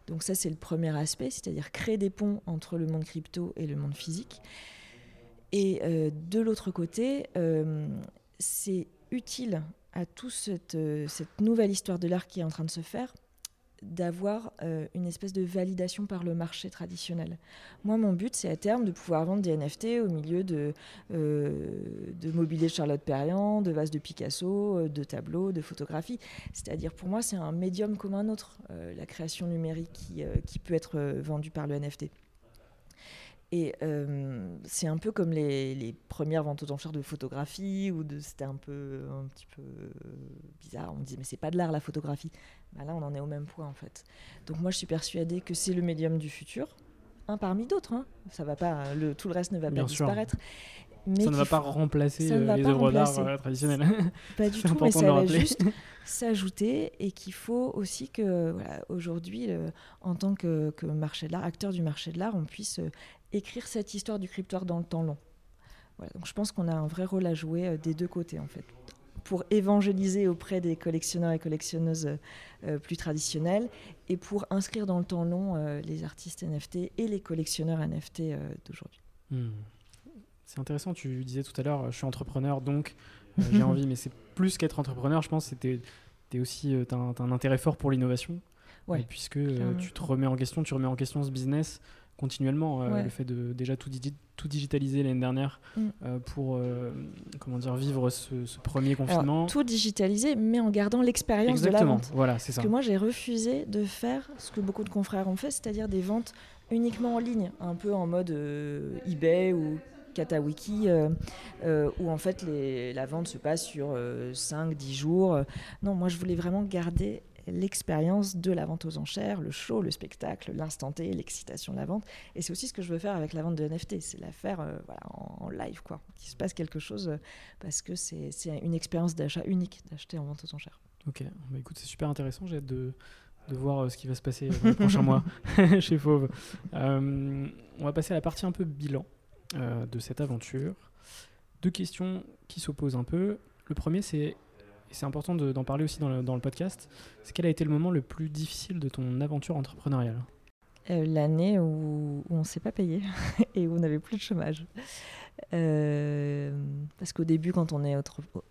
Donc ça, c'est le premier aspect, c'est-à-dire créer des ponts entre le monde crypto et le monde physique. Et de l'autre côté, c'est utile à toute cette nouvelle histoire de l'art qui est en train de se faire d'avoir euh, une espèce de validation par le marché traditionnel. Moi, mon but, c'est à terme de pouvoir vendre des NFT au milieu de, euh, de mobilier de Charlotte Perriand, de vases de Picasso, euh, de tableaux, de photographies. C'est-à-dire, pour moi, c'est un médium comme un autre, la création numérique qui, qui peut être vendue par le NFT. Et euh, c'est un peu comme les, les premières ventes aux enchères de photographie, où de- c'était un peu un petit peu bizarre. On me disait mais c'est pas de l'art la photographie. Bah là on en est au même point en fait. Donc moi je suis persuadée que c'est le médium du futur, un parmi d'autres. Hein. Ça va pas, le, tout le reste ne va Bien pas sûr. disparaître. ça ne va pas remplacer les œuvres d'art traditionnelles. [LAUGHS] Pas du tout, mais ça va juste [LAUGHS] s'ajouter et qu'il faut aussi que, voilà, aujourd'hui, en tant que, que marché de l'art, acteur du marché de l'art, on puisse écrire cette histoire du cryptoire dans le temps long. donc je pense qu'on a un vrai rôle à jouer des deux côtés, en fait pour évangéliser auprès des collectionneurs et collectionneuses euh, plus traditionnels et pour inscrire dans le temps long euh, les artistes NFT et les collectionneurs NFT euh, d'aujourd'hui. Hmm. C'est intéressant, tu disais tout à l'heure, je suis entrepreneur, donc j'ai [LAUGHS] envie, mais c'est plus qu'être entrepreneur, je pense, que tu aussi, as un, intérêt fort pour l'innovation, puisque tu te remets en question, tu remets en question ce business continuellement. Euh, le fait de déjà tout, tout digitaliser l'année dernière mm. euh, pour euh, comment dire, vivre ce, premier confinement. tout digitaliser, mais en gardant l'expérience de la vente. Voilà, c'est ça. Parce que moi, j'ai refusé de faire ce que beaucoup de confrères ont fait, c'est-à-dire des ventes uniquement en ligne, un peu en mode eBay ou Katawiki, où en fait les, la vente se passe sur 5-10 jours. Non, moi je voulais vraiment garder l'expérience de la vente aux enchères, le show, le spectacle, l'instant T, l'excitation de la vente. Et c'est aussi ce que je veux faire avec la vente de NFT, c'est la faire euh, voilà, en, live, quoi. Qu'il se passe quelque chose euh, parce que c'est une expérience d'achat unique d'acheter en vente aux enchères. Ok, bah écoute, c'est super intéressant. J'ai hâte de, de voir euh, ce qui va se passer dans les prochains mois [LAUGHS] chez Fauve. on va passer à la partie un peu bilan de cette aventure. Deux questions qui s'opposent un peu. Le premier, c'est c'est important d'en parler aussi dans le, podcast, c'est quel a été le moment le plus difficile de ton aventure entrepreneuriale? Euh, L'année où, on ne s'est pas payé [LAUGHS] et où on n'avait plus de chômage. Euh, parce qu'au début, quand on est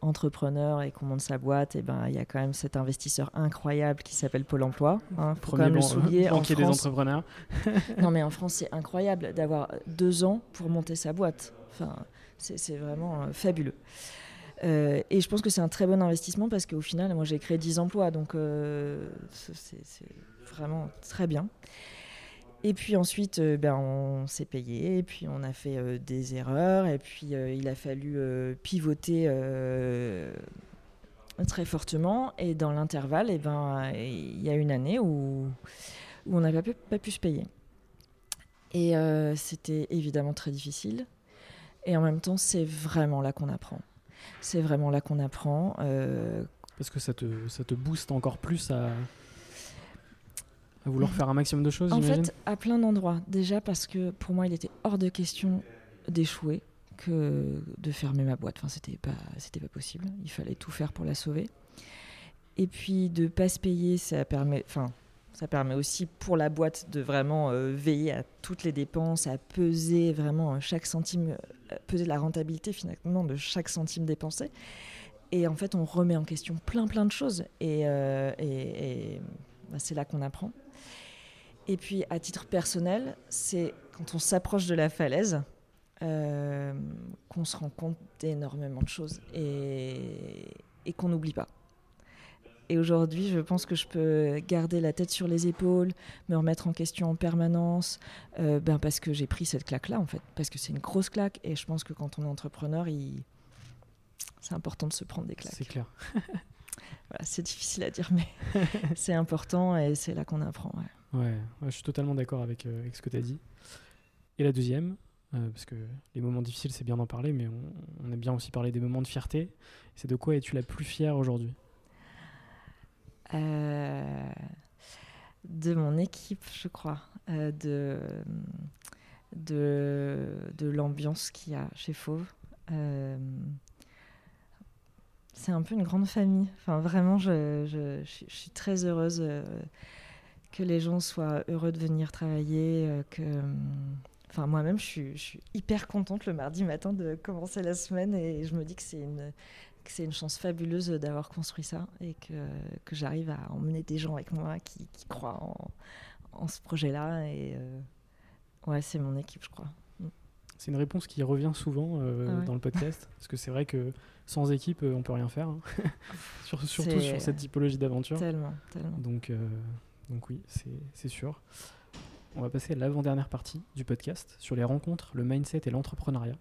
entrepreneur et qu'on monte sa boîte, eh ben il y a quand même cet investisseur incroyable qui s'appelle Pôle Emploi. Hein, faut Premier quand même le souligner. en France, des entrepreneurs. [LAUGHS] [LAUGHS] non, mais en France, c'est incroyable d'avoir deux ans pour monter sa boîte. Enfin, c'est vraiment euh, fabuleux. Euh, et je pense que c'est un très bon investissement parce qu'au final, moi j'ai créé 10 emplois, donc euh, c'est vraiment très bien. Et puis ensuite, euh, ben, on s'est payé, puis on a fait des erreurs, et puis il a fallu pivoter très fortement. Et dans l'intervalle, eh ben, il y a une année où, où on n'a pas, pas, pu se payer. Et c'était évidemment très difficile. Et en même temps, c'est vraiment là qu'on apprend. C'est vraiment là qu'on apprend. Euh, Parce que ça te, ça te booste encore plus à, à vouloir faire un maximum de choses En fait, à plein d'endroits. Déjà parce que pour moi, il était hors de question d'échouer que de fermer ma boîte. Enfin, c'était pas, c'était pas possible. Il fallait tout faire pour la sauver. Et puis de pas se payer, ça permet, enfin, ça permet aussi pour la boîte de vraiment euh, veiller à toutes les dépenses, à peser vraiment chaque centime, euh, peser la rentabilité finalement de chaque centime dépensé. Et en fait, on remet en question plein plein de choses. Et, euh, bah, c'est là qu'on apprend. Et puis, à titre personnel, c'est quand on s'approche de la falaise qu'on se rend compte d'énormément de choses et qu'on n'oublie pas. Et aujourd'hui, je pense que je peux garder la tête sur les épaules, me remettre en question en permanence, euh, ben parce que j'ai pris cette claque-là, en fait. Parce que c'est une grosse claque. Et je pense que quand on est entrepreneur, il... c'est important de se prendre des claques. C'est clair. [LAUGHS] voilà, c'est difficile à dire, mais [LAUGHS] c'est important et c'est là qu'on apprend. Ouais. je suis totalement d'accord avec, euh, avec, ce que tu as dit. Et la deuxième, euh, parce que les moments difficiles, c'est bien d'en parler, mais on, on aime bien aussi parler des moments de fierté. C'est de quoi es-tu la plus fière aujourd'hui? De mon équipe, je crois, euh, de, de, de l'ambiance qu'il y a chez Fauve. Euh, c'est un peu une grande famille. Enfin, vraiment, je, je, je suis très heureuse que les gens soient heureux de venir travailler, que Enfin, moi-même, je suis, je suis, hyper contente le mardi matin de commencer la semaine et je me dis que c'est une, c'est une chance fabuleuse d'avoir construit ça et que, que j'arrive à emmener des gens avec moi qui, qui croient en, en, ce projet-là. Et euh, ouais, c'est mon équipe, je crois. Mm. C'est une réponse qui revient souvent euh, ah dans le podcast, [LAUGHS] parce que c'est vrai que sans équipe, euh, on peut rien faire, hein. [LAUGHS] surtout sur cette typologie d'aventure. Tellement, tellement. Donc, donc oui, c'est sûr. On va passer à l'avant-dernière partie du podcast sur les rencontres, le mindset et l'entrepreneuriat.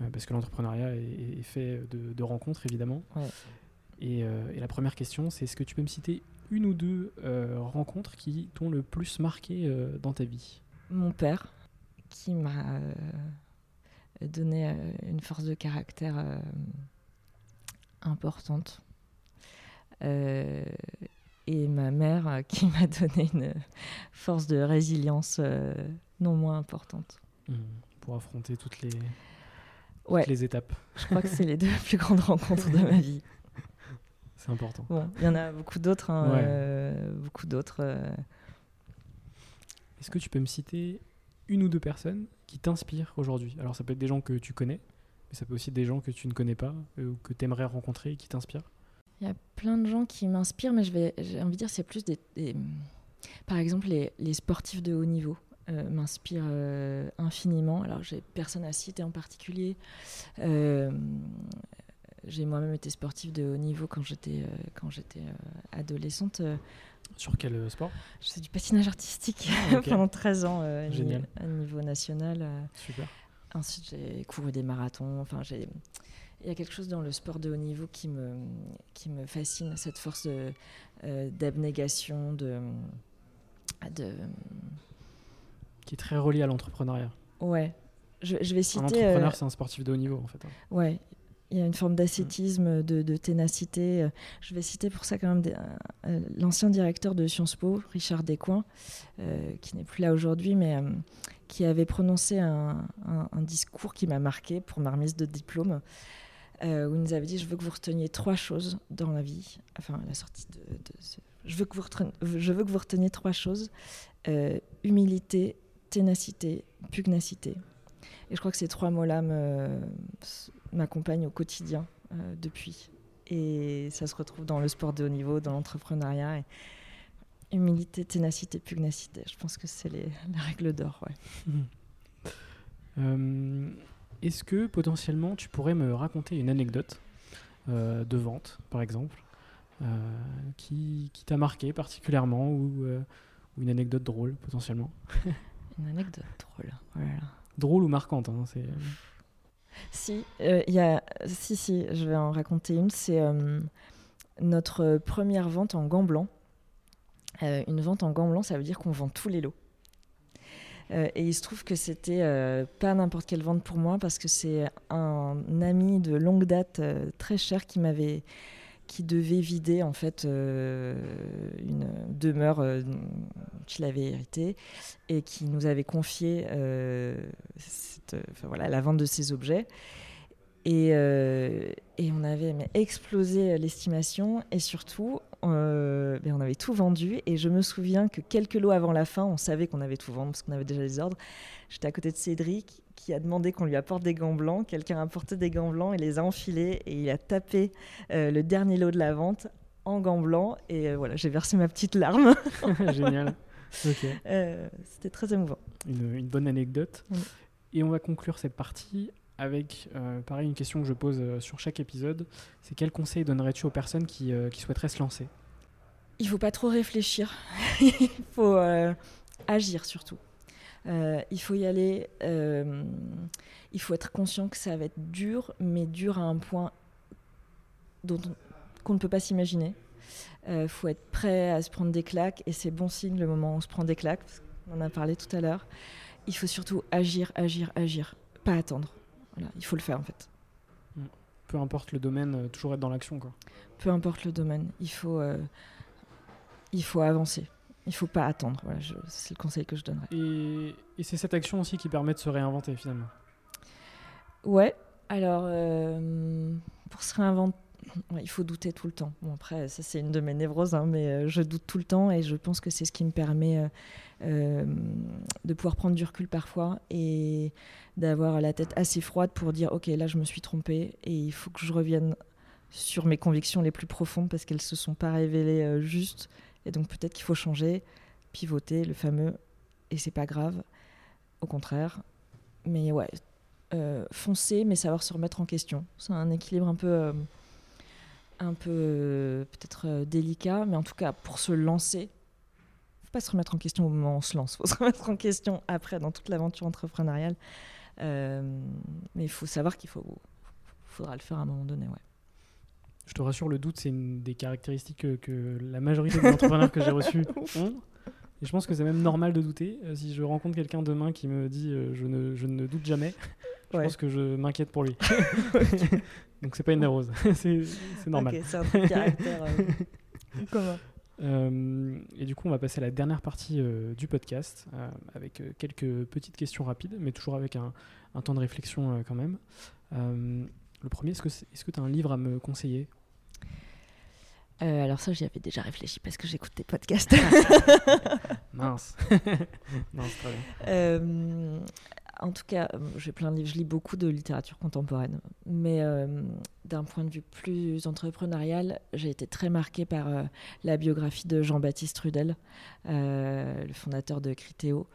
Euh, parce que l'entrepreneuriat est, fait de, rencontres, évidemment. Euh, et, la première question, c'est est-ce que tu peux me citer une ou deux euh, rencontres qui t'ont le plus marqué dans ta vie? Mon père, qui m'a donné une force de caractère importante. et ma mère qui m'a [LAUGHS] donné une force de résilience non moins importante. Mmh. pour affronter toutes les, toutes les étapes. Je crois que c'est les deux [LAUGHS] plus grandes rencontres de ma [LAUGHS] vie. C'est important. Bon, il y en a beaucoup d'autres. Hein, euh, beaucoup d'autres. Euh. Est-ce que tu peux me citer une ou deux personnes qui t'inspirent aujourd'hui? Alors, ça peut être des gens que tu connais, mais ça peut aussi être des gens que tu ne connais pas euh, ou que tu aimerais rencontrer et qui t'inspirent? Il y a plein de gens qui m'inspirent, mais j'ai envie de dire c'est plus des, Par exemple, les, les, sportifs de haut niveau. M'inspirent infiniment. Alors, j'ai personne à citer en particulier. J'ai moi-même été sportive de haut niveau quand j'étais euh, quand j'étais euh, adolescente. Euh. Sur quel sport? Je fais du patinage artistique ah, [LAUGHS] pendant 13 ans à niveau national. Super. Ensuite, j'ai couru des marathons. Enfin, j'ai il y a quelque chose dans le sport de haut niveau qui me, qui me fascine, cette force d'abnégation, de, de, Qui est très reliée à l'entrepreneuriat. Ouais. Je, je vais citer. Un entrepreneur, c'est un sportif de haut niveau, en fait. Hein. Ouais. Il y a une forme d'ascétisme, de, ténacité. Je vais citer pour ça quand même euh, l'ancien directeur de Sciences Po, Richard Descoings, euh, qui n'est plus là aujourd'hui, mais euh, qui avait prononcé un, discours qui m'a marqué pour ma remise de diplôme, où il nous avait dit, je veux que vous reteniez trois choses dans la vie, enfin la sortie de... je, veux que vous reteniez, je veux que vous reteniez trois choses, humilité, ténacité, pugnacité. Et je crois que ces trois mots-là m'accompagnent au quotidien euh, depuis. Et ça se retrouve dans le sport de haut niveau, dans l'entrepreneuriat. Humilité, ténacité, pugnacité. Je pense que c'est les, règles d'or. Ouais. Euh, est-ce que potentiellement tu pourrais me raconter une anecdote euh, de vente, par exemple, qui, qui t'a marqué particulièrement ou, ou, une anecdote drôle potentiellement? [LAUGHS] Une anecdote drôle. Voilà. Oh drôle ou marquante. Hein, c'est... Si, euh, y a... si, si, je vais en raconter une. C'est euh, notre première vente en gants blancs. Euh, une vente en gants blancs, ça veut dire qu'on vend tous les lots. et il se trouve que c'était pas n'importe quelle vente pour moi parce que c'est un ami de longue date très cher qui m'avait qui devait vider en fait euh, une demeure euh, qu'il avait héritée et qui nous avait confié euh, voilà, la vente de ces objets. Et, et on avait explosé l'estimation et surtout ben, on avait tout vendu et je me souviens que quelques lots avant la fin on savait qu'on avait tout vendu parce qu'on avait déjà les ordres. J'étais à côté de Cédric qui a demandé qu'on lui apporte des gants blancs. Quelqu'un a apporté des gants blancs, il les a enfilés et il a tapé euh, le dernier lot de la vente en gants blancs. Et euh, voilà, j'ai versé ma petite larme. [LAUGHS] Génial. Euh, c'était très émouvant. Une, bonne anecdote. Et on va conclure cette partie avec, pareil, une question que je pose sur chaque épisode. C'est quel conseil donnerais-tu aux personnes qui, qui souhaiteraient se lancer? Il faut pas trop réfléchir. [LAUGHS] il faut agir surtout. Euh, il faut y aller. Euh, il faut être conscient que ça va être dur, mais dur à un point dont qu'on ne peut pas s'imaginer. Il euh, faut être prêt à se prendre des claques, et c'est bon signe le moment où on se prend des claques. on en a parlé tout à l'heure. Il faut surtout agir, agir, agir, pas attendre. Voilà, il faut le faire en fait. Peu importe le domaine, toujours être dans l'action. Peu importe le domaine, il faut, il faut avancer. Il faut pas attendre. Voilà, c'est le conseil que je donnerais. Et, c'est cette action aussi qui permet de se réinventer finalement. Ouais. Alors, euh, pour se réinventer, il faut douter tout le temps. Bon, après, ça c'est une de mes névroses, hein, mais euh, je doute tout le temps et je pense que c'est ce qui me permet euh, de pouvoir prendre du recul parfois et d'avoir la tête assez froide pour dire ok, là je me suis trompée et il faut que je revienne sur mes convictions les plus profondes parce qu'elles se sont pas révélées justes et donc peut-être qu'il faut changer, pivoter, le fameux, et c'est pas grave, au contraire. Mais ouais, euh, foncer, mais savoir se remettre en question. C'est un équilibre un peu, euh, un peu euh, peut-être délicat, mais en tout cas pour se lancer, faut pas se remettre en question au moment où on se lance, faut [LAUGHS] se remettre en question après dans toute l'aventure entrepreneuriale. mais il faut savoir qu'il faut, faudra le faire à un moment donné, ouais je te rassure, le doute, c'est une des caractéristiques que, la majorité des entrepreneurs que j'ai reçus [LAUGHS] ont. Et je pense que c'est même normal de douter. Euh, si je rencontre quelqu'un demain qui me dit euh, je, ne, je, ne, doute jamais, Je pense que je m'inquiète pour lui. [LAUGHS] Donc c'est pas une névrose, [LAUGHS] c'est normal. Ok, c'est un caractère. Euh, et du coup, on va passer à la dernière partie du podcast avec quelques petites questions rapides, mais toujours avec un, un temps de réflexion quand même. le premier, est-ce que tu as un livre à me conseiller? Alors ça, j'y avais déjà réfléchi parce que j'écoute tes podcasts. [LAUGHS] Mince. [LAUGHS] Mince, très bien en tout cas, euh, j'ai plein de livres, je lis beaucoup de littérature contemporaine, mais euh, d'un point de vue plus entrepreneurial, j'ai été très marquée par euh, la biographie de Jean-Baptiste Rudel, le fondateur de Critéo,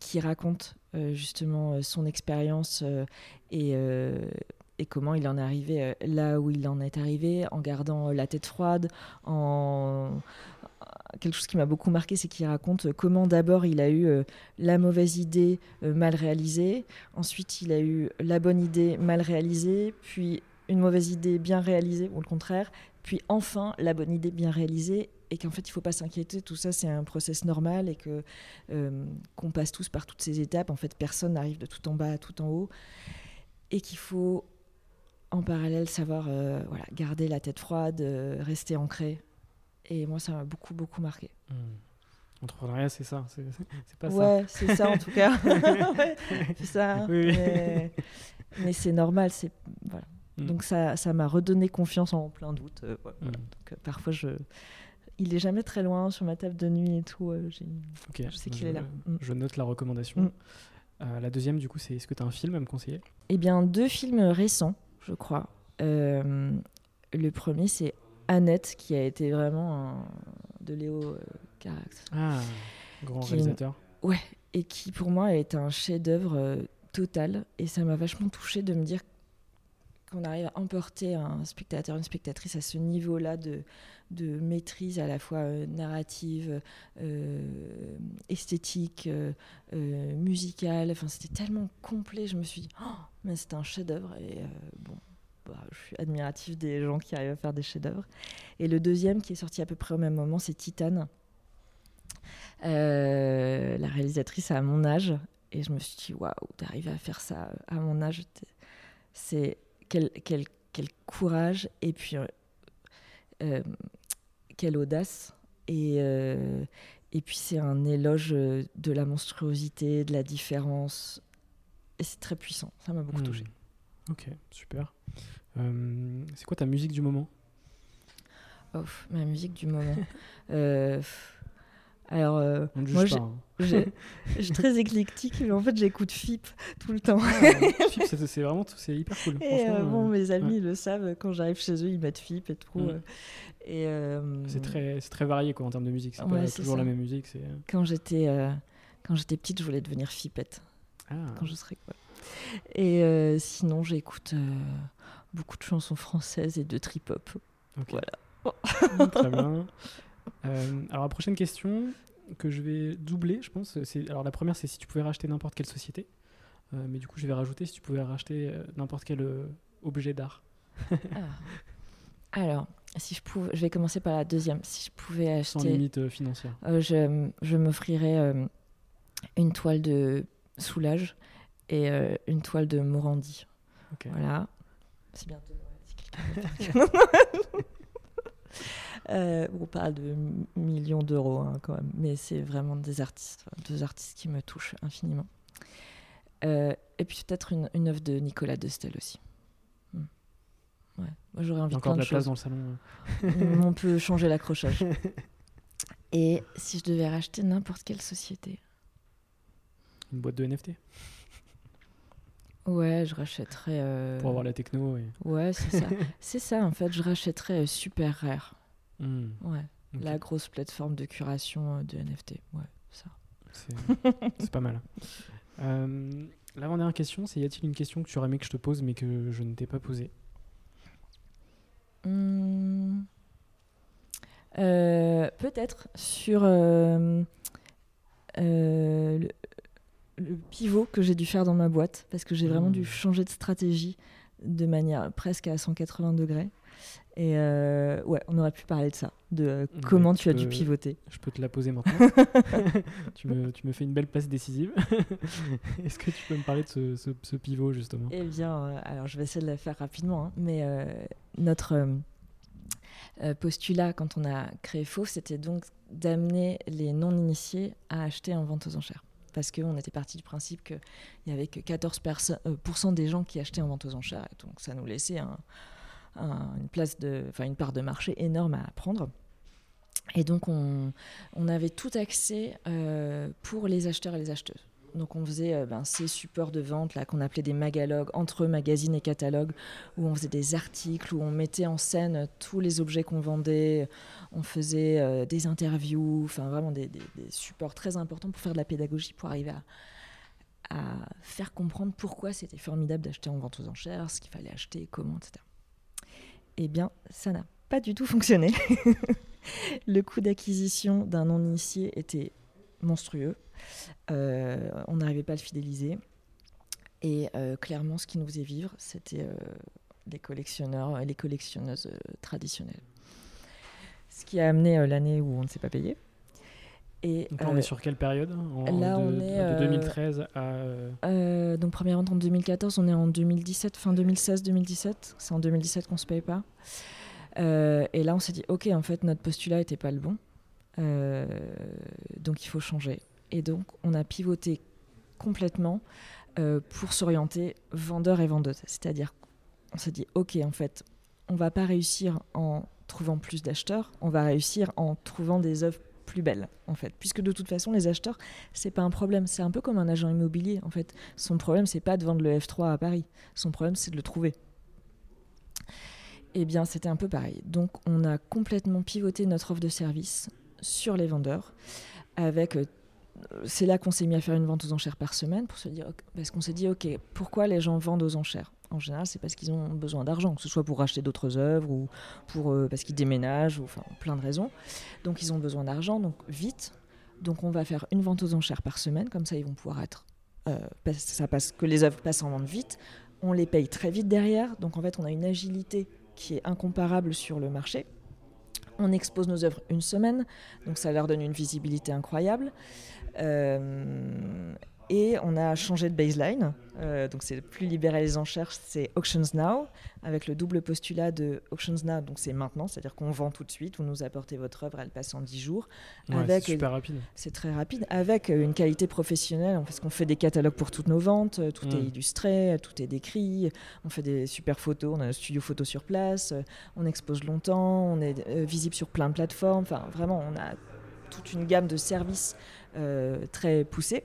qui raconte justement son expérience et, et, comment il en est arrivé là où il en est arrivé, en gardant la tête froide, en quelque chose qui m'a beaucoup marqué, c'est qu'il raconte comment d'abord il a eu euh, la mauvaise idée euh, mal réalisée, ensuite il a eu la bonne idée mal réalisée, puis une mauvaise idée bien réalisée, ou le contraire, puis enfin la bonne idée bien réalisée, et qu'en fait il ne faut pas s'inquiéter, tout ça c'est un process normal, et que euh, qu'on passe tous par toutes ces étapes, en fait personne n'arrive de tout en bas à tout en haut, et qu'il faut en parallèle savoir voilà, garder la tête froide, rester ancré et moi, ça m'a beaucoup, beaucoup marqué. Hmm. Entrepreneuriat, c'est ça, c'est pas ça. Ouais, c'est ça en tout cas. [LAUGHS] c'est ça. Mais, mais c'est normal, c'est voilà. Hmm. Donc ça, ça m'a redonné confiance en plein doute. Euh, hmm. Donc euh, parfois je, il est jamais très loin sur ma table de nuit et tout. Euh, je sais qu'il est là. Je note la recommandation. la deuxième, du coup, c'est est-ce que tu as un film à me conseiller? Eh bien, deux films récents, je crois. le premier, c'est Annette, qui a été vraiment un... de Léo euh, Carax. Ah, grand réalisateur. Ouais, et qui pour moi est un chef-d'œuvre euh, total. Et ça m'a vachement touché de me dire qu'on arrive à emporter un spectateur, une spectatrice à ce niveau-là de, de maîtrise à la fois euh, narrative, esthétique, musicale. Enfin, c'était tellement complet. Je me suis dit, oh, mais c'est un chef-d'œuvre. Et bon, bah, je suis admiratif des gens qui arrivent à faire des chefs-d'œuvre. Et le deuxième, qui est sorti à peu près au même moment, c'est Titane. Euh, la réalisatrice à mon âge. Et je me suis dit, waouh, d'arriver à faire ça à mon âge, c'est quel, quel, quel, courage et puis euh, euh, quelle audace. Et, et puis c'est un éloge de la monstruosité, de la différence. Et c'est très puissant. Ça m'a beaucoup hmm. touché. Ok, super. Euh, c'est quoi ta musique du moment? Oh, Ma musique du moment. Euh, alors, euh, moi, hein. [LAUGHS] je suis très éclectique, mais en fait, j'écoute FIP tout le temps. Ah, FIP, c'est vraiment c'est hyper cool. [LAUGHS] Et euh, bon, mes amis le savent, quand j'arrive chez eux, ils mettent FIP et tout. Et c'est très, très varié quoi, en termes de musique. C'est pas toujours la même musique. Quand j'étais quand j'étais petite, je voulais devenir FIPette. Ah. Quand je serais quoi. Et sinon, j'écoute beaucoup de chansons françaises et de trip-hop. Voilà. Très bien. Euh, alors, la prochaine question que je vais doubler, je pense. C'est, alors, la première, c'est si tu pouvais racheter n'importe quelle société. Euh, mais du coup, je vais rajouter si tu pouvais racheter euh, n'importe quel objet d'art. ah. Alors, si je pouvais, je vais commencer par la deuxième. Si je pouvais acheter. Sans limite financière. je, je m'offrirais une toile de Soulage et une toile de Morandi. Voilà. [LAUGHS] C'est bientôt [LAUGHS] [LAUGHS] euh, on parle de millions d'euros hein, quand même, mais c'est vraiment des artistes, deux artistes qui me touchent infiniment. Euh, et puis peut-être une, une œuvre de Nicolas Destel aussi. Hmm. Ouais. Moi j'aurais envie Encore de, la place dans le salon. Hmm, [LAUGHS] on peut changer l'accrochage. [LAUGHS] Et si je devais racheter n'importe quelle société? Une boîte de NFT Ouais, je rachèterais. Euh, Pour avoir la techno. Ouais, c'est ça. [LAUGHS] c'est ça, en fait, je rachèterais euh, Super Rare. Hmm. Ouais. La grosse plateforme de curation euh, de NFT. Ouais, ça. C'est [LAUGHS] pas mal. L'avant-dernière question, c'est y a-t-il une question que tu aurais aimé que je te pose mais que je ne t'ai pas posée? Hmm. Peut-être sur le, le pivot que j'ai dû faire dans ma boîte parce que j'ai vraiment dû mmh. changer de stratégie de manière presque à 180 degrés. Et ouais, on aurait pu parler de ça, de comment tu as dû pivoter. Je peux te la poser maintenant. [LAUGHS] tu, me, tu, me, fais une belle place décisive. [LAUGHS] Est-ce que tu peux me parler de ce, ce, pivot justement? Eh bien, alors je vais essayer de la faire rapidement, hein, mais notre postulat quand on a créé Fauve, c'était donc d'amener les non-initiés à acheter en vente aux enchères parce qu'on était parti du principe qu'il n'y avait que 14% euh, des gens qui achetaient en vente aux enchères. Donc ça nous laissait une, place de, une part de marché énorme à prendre. Et donc on, avait tout accès euh, pour les acheteurs et les acheteuses. Donc on faisait euh, ben, ces supports de vente là qu'on appelait des magalogues entre magazines et catalogues où on faisait des articles où on mettait en scène tous les objets qu'on vendait, on faisait euh, des interviews, enfin vraiment des, supports très importants pour faire de la pédagogie pour arriver à, faire comprendre pourquoi c'était formidable d'acheter en vente aux enchères, ce qu'il fallait acheter, comment, etc. Eh bien, ça n'a pas du tout fonctionné. [LAUGHS] Le coût d'acquisition d'un non-initié était monstrueux. Euh, on n'arrivait pas à le fidéliser. Et euh, clairement, ce qui nous faisait vivre, c'était euh, les collectionneurs et les collectionneuses traditionnelles. Ce qui a amené l'année où on ne s'est pas payé. Et, donc on est sur quelle période Là, on est de 2013 à. donc première vente en 2014, on est en 2017, fin 2016-2017. C'est en 2017 qu'on se paye pas. et là, on s'est dit, ok, en fait, notre postulat n'était pas le bon. donc il faut changer. Et donc, on a pivoté complètement euh, pour s'orienter vendeur et vendeuse. C'est-à-dire, on s'est dit, OK, en fait, on va pas réussir en trouvant plus d'acheteurs, on va réussir en trouvant des œuvres plus belles, en fait. Puisque de toute façon, les acheteurs, c'est pas un problème. C'est un peu comme un agent immobilier, en fait. Son problème, c'est pas de vendre le F3 à Paris. Son problème, c'est de le trouver. Eh bien, c'était un peu pareil. Donc, on a complètement pivoté notre offre de service sur les vendeurs avec euh, c'est là qu'on s'est mis à faire une vente aux enchères par semaine pour se dire, parce qu'on s'est dit, ok, pourquoi les gens vendent aux enchères? En général, c'est parce qu'ils ont besoin d'argent, que ce soit pour acheter d'autres œuvres ou pour euh, parce qu'ils déménagent, ou enfin plein de raisons. Donc ils ont besoin d'argent, donc vite. Donc on va faire une vente aux enchères par semaine, comme ça ils vont pouvoir être, euh, que les œuvres passent en vente vite. On les paye très vite derrière, donc en fait on a une agilité qui est incomparable sur le marché. On expose nos œuvres une semaine, donc ça leur donne une visibilité incroyable. Euh, et on a changé de baseline, euh, donc c'est plus libéral les enchères, c'est Auctions Now, avec le double postulat de Auctions Now, donc c'est maintenant, c'est-à-dire qu'on vend tout de suite, vous nous apportez votre œuvre, elle passe en 10 jours. c'est super rapide. C'est très rapide, avec une qualité professionnelle, parce qu'on fait des catalogues pour toutes nos ventes, tout est mm. illustré, tout est décrit, on fait des super photos, on a un studio photo sur place, on expose longtemps, on est euh, visible sur plein de plateformes, enfin vraiment, on a toute une gamme de services euh, très poussé.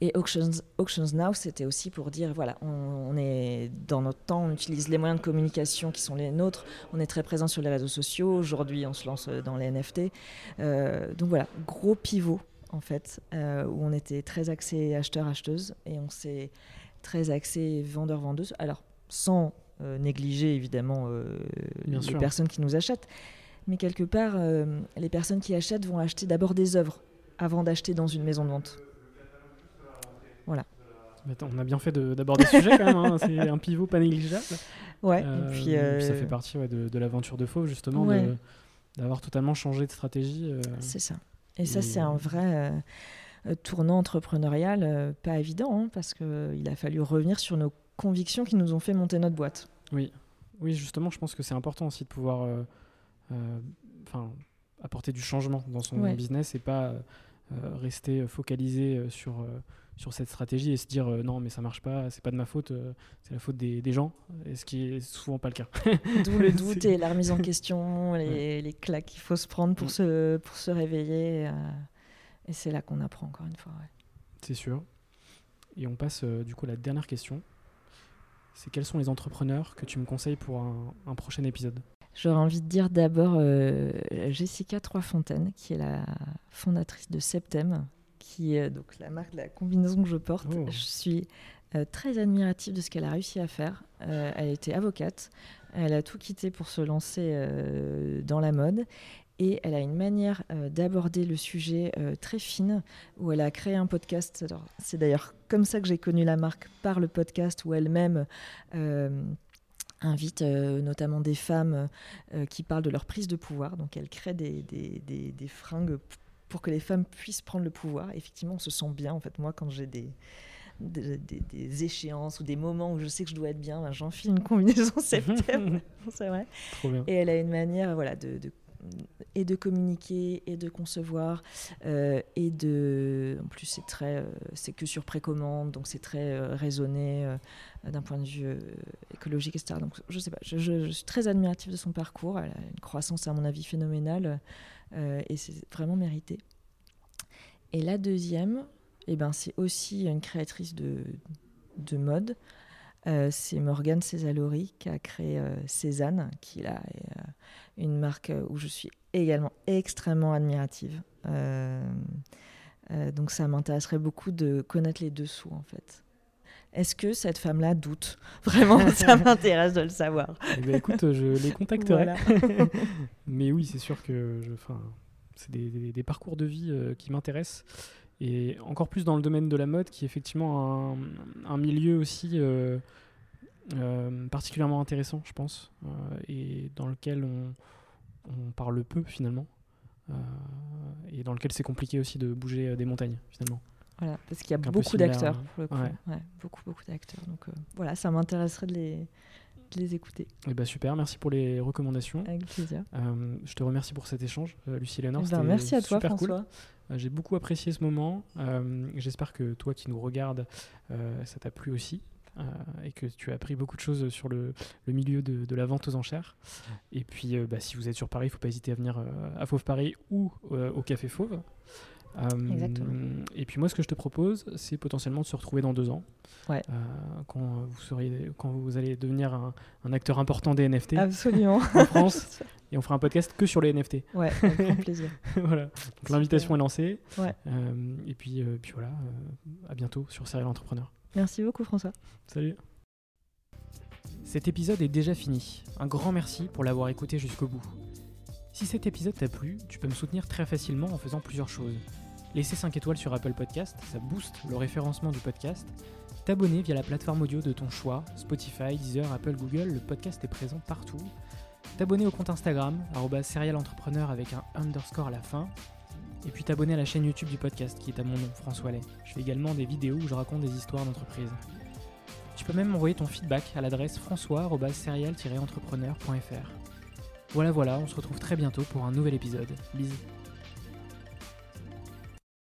Et Auctions, Auctions Now, c'était aussi pour dire, voilà, on, est dans notre temps, on utilise les moyens de communication qui sont les nôtres, on est très présent sur les réseaux sociaux, aujourd'hui on se lance dans les NFT. Euh, donc voilà, gros pivot en fait, euh, où on était très axé acheteur-acheteuse et on s'est très axé vendeur-vendeuse. Alors, sans négliger évidemment les personnes qui nous achètent, mais quelque part, les personnes qui achètent vont acheter d'abord des œuvres avant d'acheter dans une maison de vente. Voilà. on a bien fait d'aborder ce sujet quand même, hein. c'est un pivot pas négligeable. Ouais, euh, et puis, euh, ça fait partie de, l'aventure de Fauve, justement, d'avoir totalement changé de stratégie. Euh. c'est ça. Et, ça, c'est un vrai tournant entrepreneurial pas évident, hein, parce qu'il a fallu revenir sur nos convictions qui nous ont fait monter notre boîte. Oui, oui justement, je pense que c'est important aussi de pouvoir apporter du changement dans son business et pas euh, rester focalisé euh, sur, euh, sur cette stratégie et se dire non mais ça marche pas, c'est pas de ma faute, c'est la faute des, des, gens, et ce qui est souvent pas le cas. D'où le [LAUGHS] doute et la remise en question, [LAUGHS] les, les claques qu'il faut se prendre pour, mm. se, pour se réveiller. et c'est là qu'on apprend encore une fois. C'est sûr. Et on passe du coup à la dernière question. C'est quels sont les entrepreneurs que tu me conseilles pour un, un prochain épisode? J'aurais envie de dire d'abord euh, Jessica Troisfontaine, qui est la fondatrice de Septem, qui est donc la marque de la combinaison que je porte. Oh. Je suis euh, très admirative de ce qu'elle a réussi à faire. Euh, elle était avocate, elle a tout quitté pour se lancer dans la mode. Et elle a une manière d'aborder le sujet très fine, où elle a créé un podcast. C'est d'ailleurs comme ça que j'ai connu la marque par le podcast, où elle-même invite notamment des femmes qui parlent de leur prise de pouvoir. Donc elle crée des, des, fringues pour que les femmes puissent prendre le pouvoir. Effectivement, on se sent bien. En fait, moi, quand j'ai des, des, échéances ou des moments où je sais que je dois être bien, ben, j'enfile une combinaison [LAUGHS] septembre. [LAUGHS] c'est vrai. Et elle a une manière voilà, de, et de communiquer et de concevoir euh, et de en plus c'est très euh, c'est que sur précommande donc c'est très euh, raisonné d'un point de vue écologique etc donc je sais pas je, suis très admirative de son parcours elle a une croissance à mon avis phénoménale et c'est vraiment mérité et la deuxième eh ben c'est aussi une créatrice de de mode euh, c'est Morgane Césalori qui a créé euh, Cézanne, qui est euh, une marque où je suis également extrêmement admirative. donc ça m'intéresserait beaucoup de connaître les dessous en fait. Est-ce que cette femme-là doute [LAUGHS] Vraiment, ça [LAUGHS] m'intéresse de le savoir. Eh ben, écoute, je les [LAUGHS] contacterai. Mais oui, c'est sûr que je, c'est des, des, parcours de vie qui m'intéressent et encore plus dans le domaine de la mode, qui est effectivement un, milieu aussi euh, euh, particulièrement intéressant, je pense, euh, et dans lequel on, parle peu finalement, et dans lequel c'est compliqué aussi de bouger des montagnes finalement. Voilà, parce qu'il y a beaucoup d'acteurs, beaucoup, beaucoup d'acteurs. Donc voilà, ça m'intéresserait de les, les écouter. Et eh bah ben, super, merci pour les recommandations. Avec plaisir. je te remercie pour cet échange, Lucie Léonard. Eh ben, merci à toi, François. Euh, j'ai beaucoup apprécié ce moment. Euh, j'espère que toi qui nous regardes, euh, ça t'a plu aussi. et que tu as appris beaucoup de choses sur le, milieu de, la vente aux enchères. Et puis, bah, si vous êtes sur Paris, il ne faut pas hésiter à venir à Fauve Paris ou au Café Fauve. Exactement. Et puis moi, ce que je te propose, c'est potentiellement de se retrouver dans deux ans, ouais. quand vous serez, quand vous allez devenir un, un acteur important des NFT Absolument. [LAUGHS] en France. [LAUGHS] et on fera un podcast que sur les NFT. Ouais, avec grand plaisir. [LAUGHS] voilà. l'invitation est lancée. Ouais. Euh, et puis, euh, puis voilà, euh, à bientôt sur Serial Entrepreneur. Merci beaucoup François. Salut. Cet épisode est déjà fini. Un grand merci pour l'avoir écouté jusqu'au bout. Si cet épisode t'a plu, tu peux me soutenir très facilement en faisant plusieurs choses. Laisser 5 étoiles sur Apple Podcast, ça booste le référencement du podcast. T'abonner via la plateforme audio de ton choix, Spotify, Deezer, Apple, Google, le podcast est présent partout t'abonner au compte Instagram, serialentrepreneur avec un underscore à la fin, et puis t'abonner à la chaîne YouTube du podcast qui est à mon nom, François Lay. Je fais également des vidéos où je raconte des histoires d'entreprise. Tu peux même m'envoyer ton feedback à l'adresse françois-serial-entrepreneur.fr. Voilà voilà, on se retrouve très bientôt pour un nouvel épisode. Bisous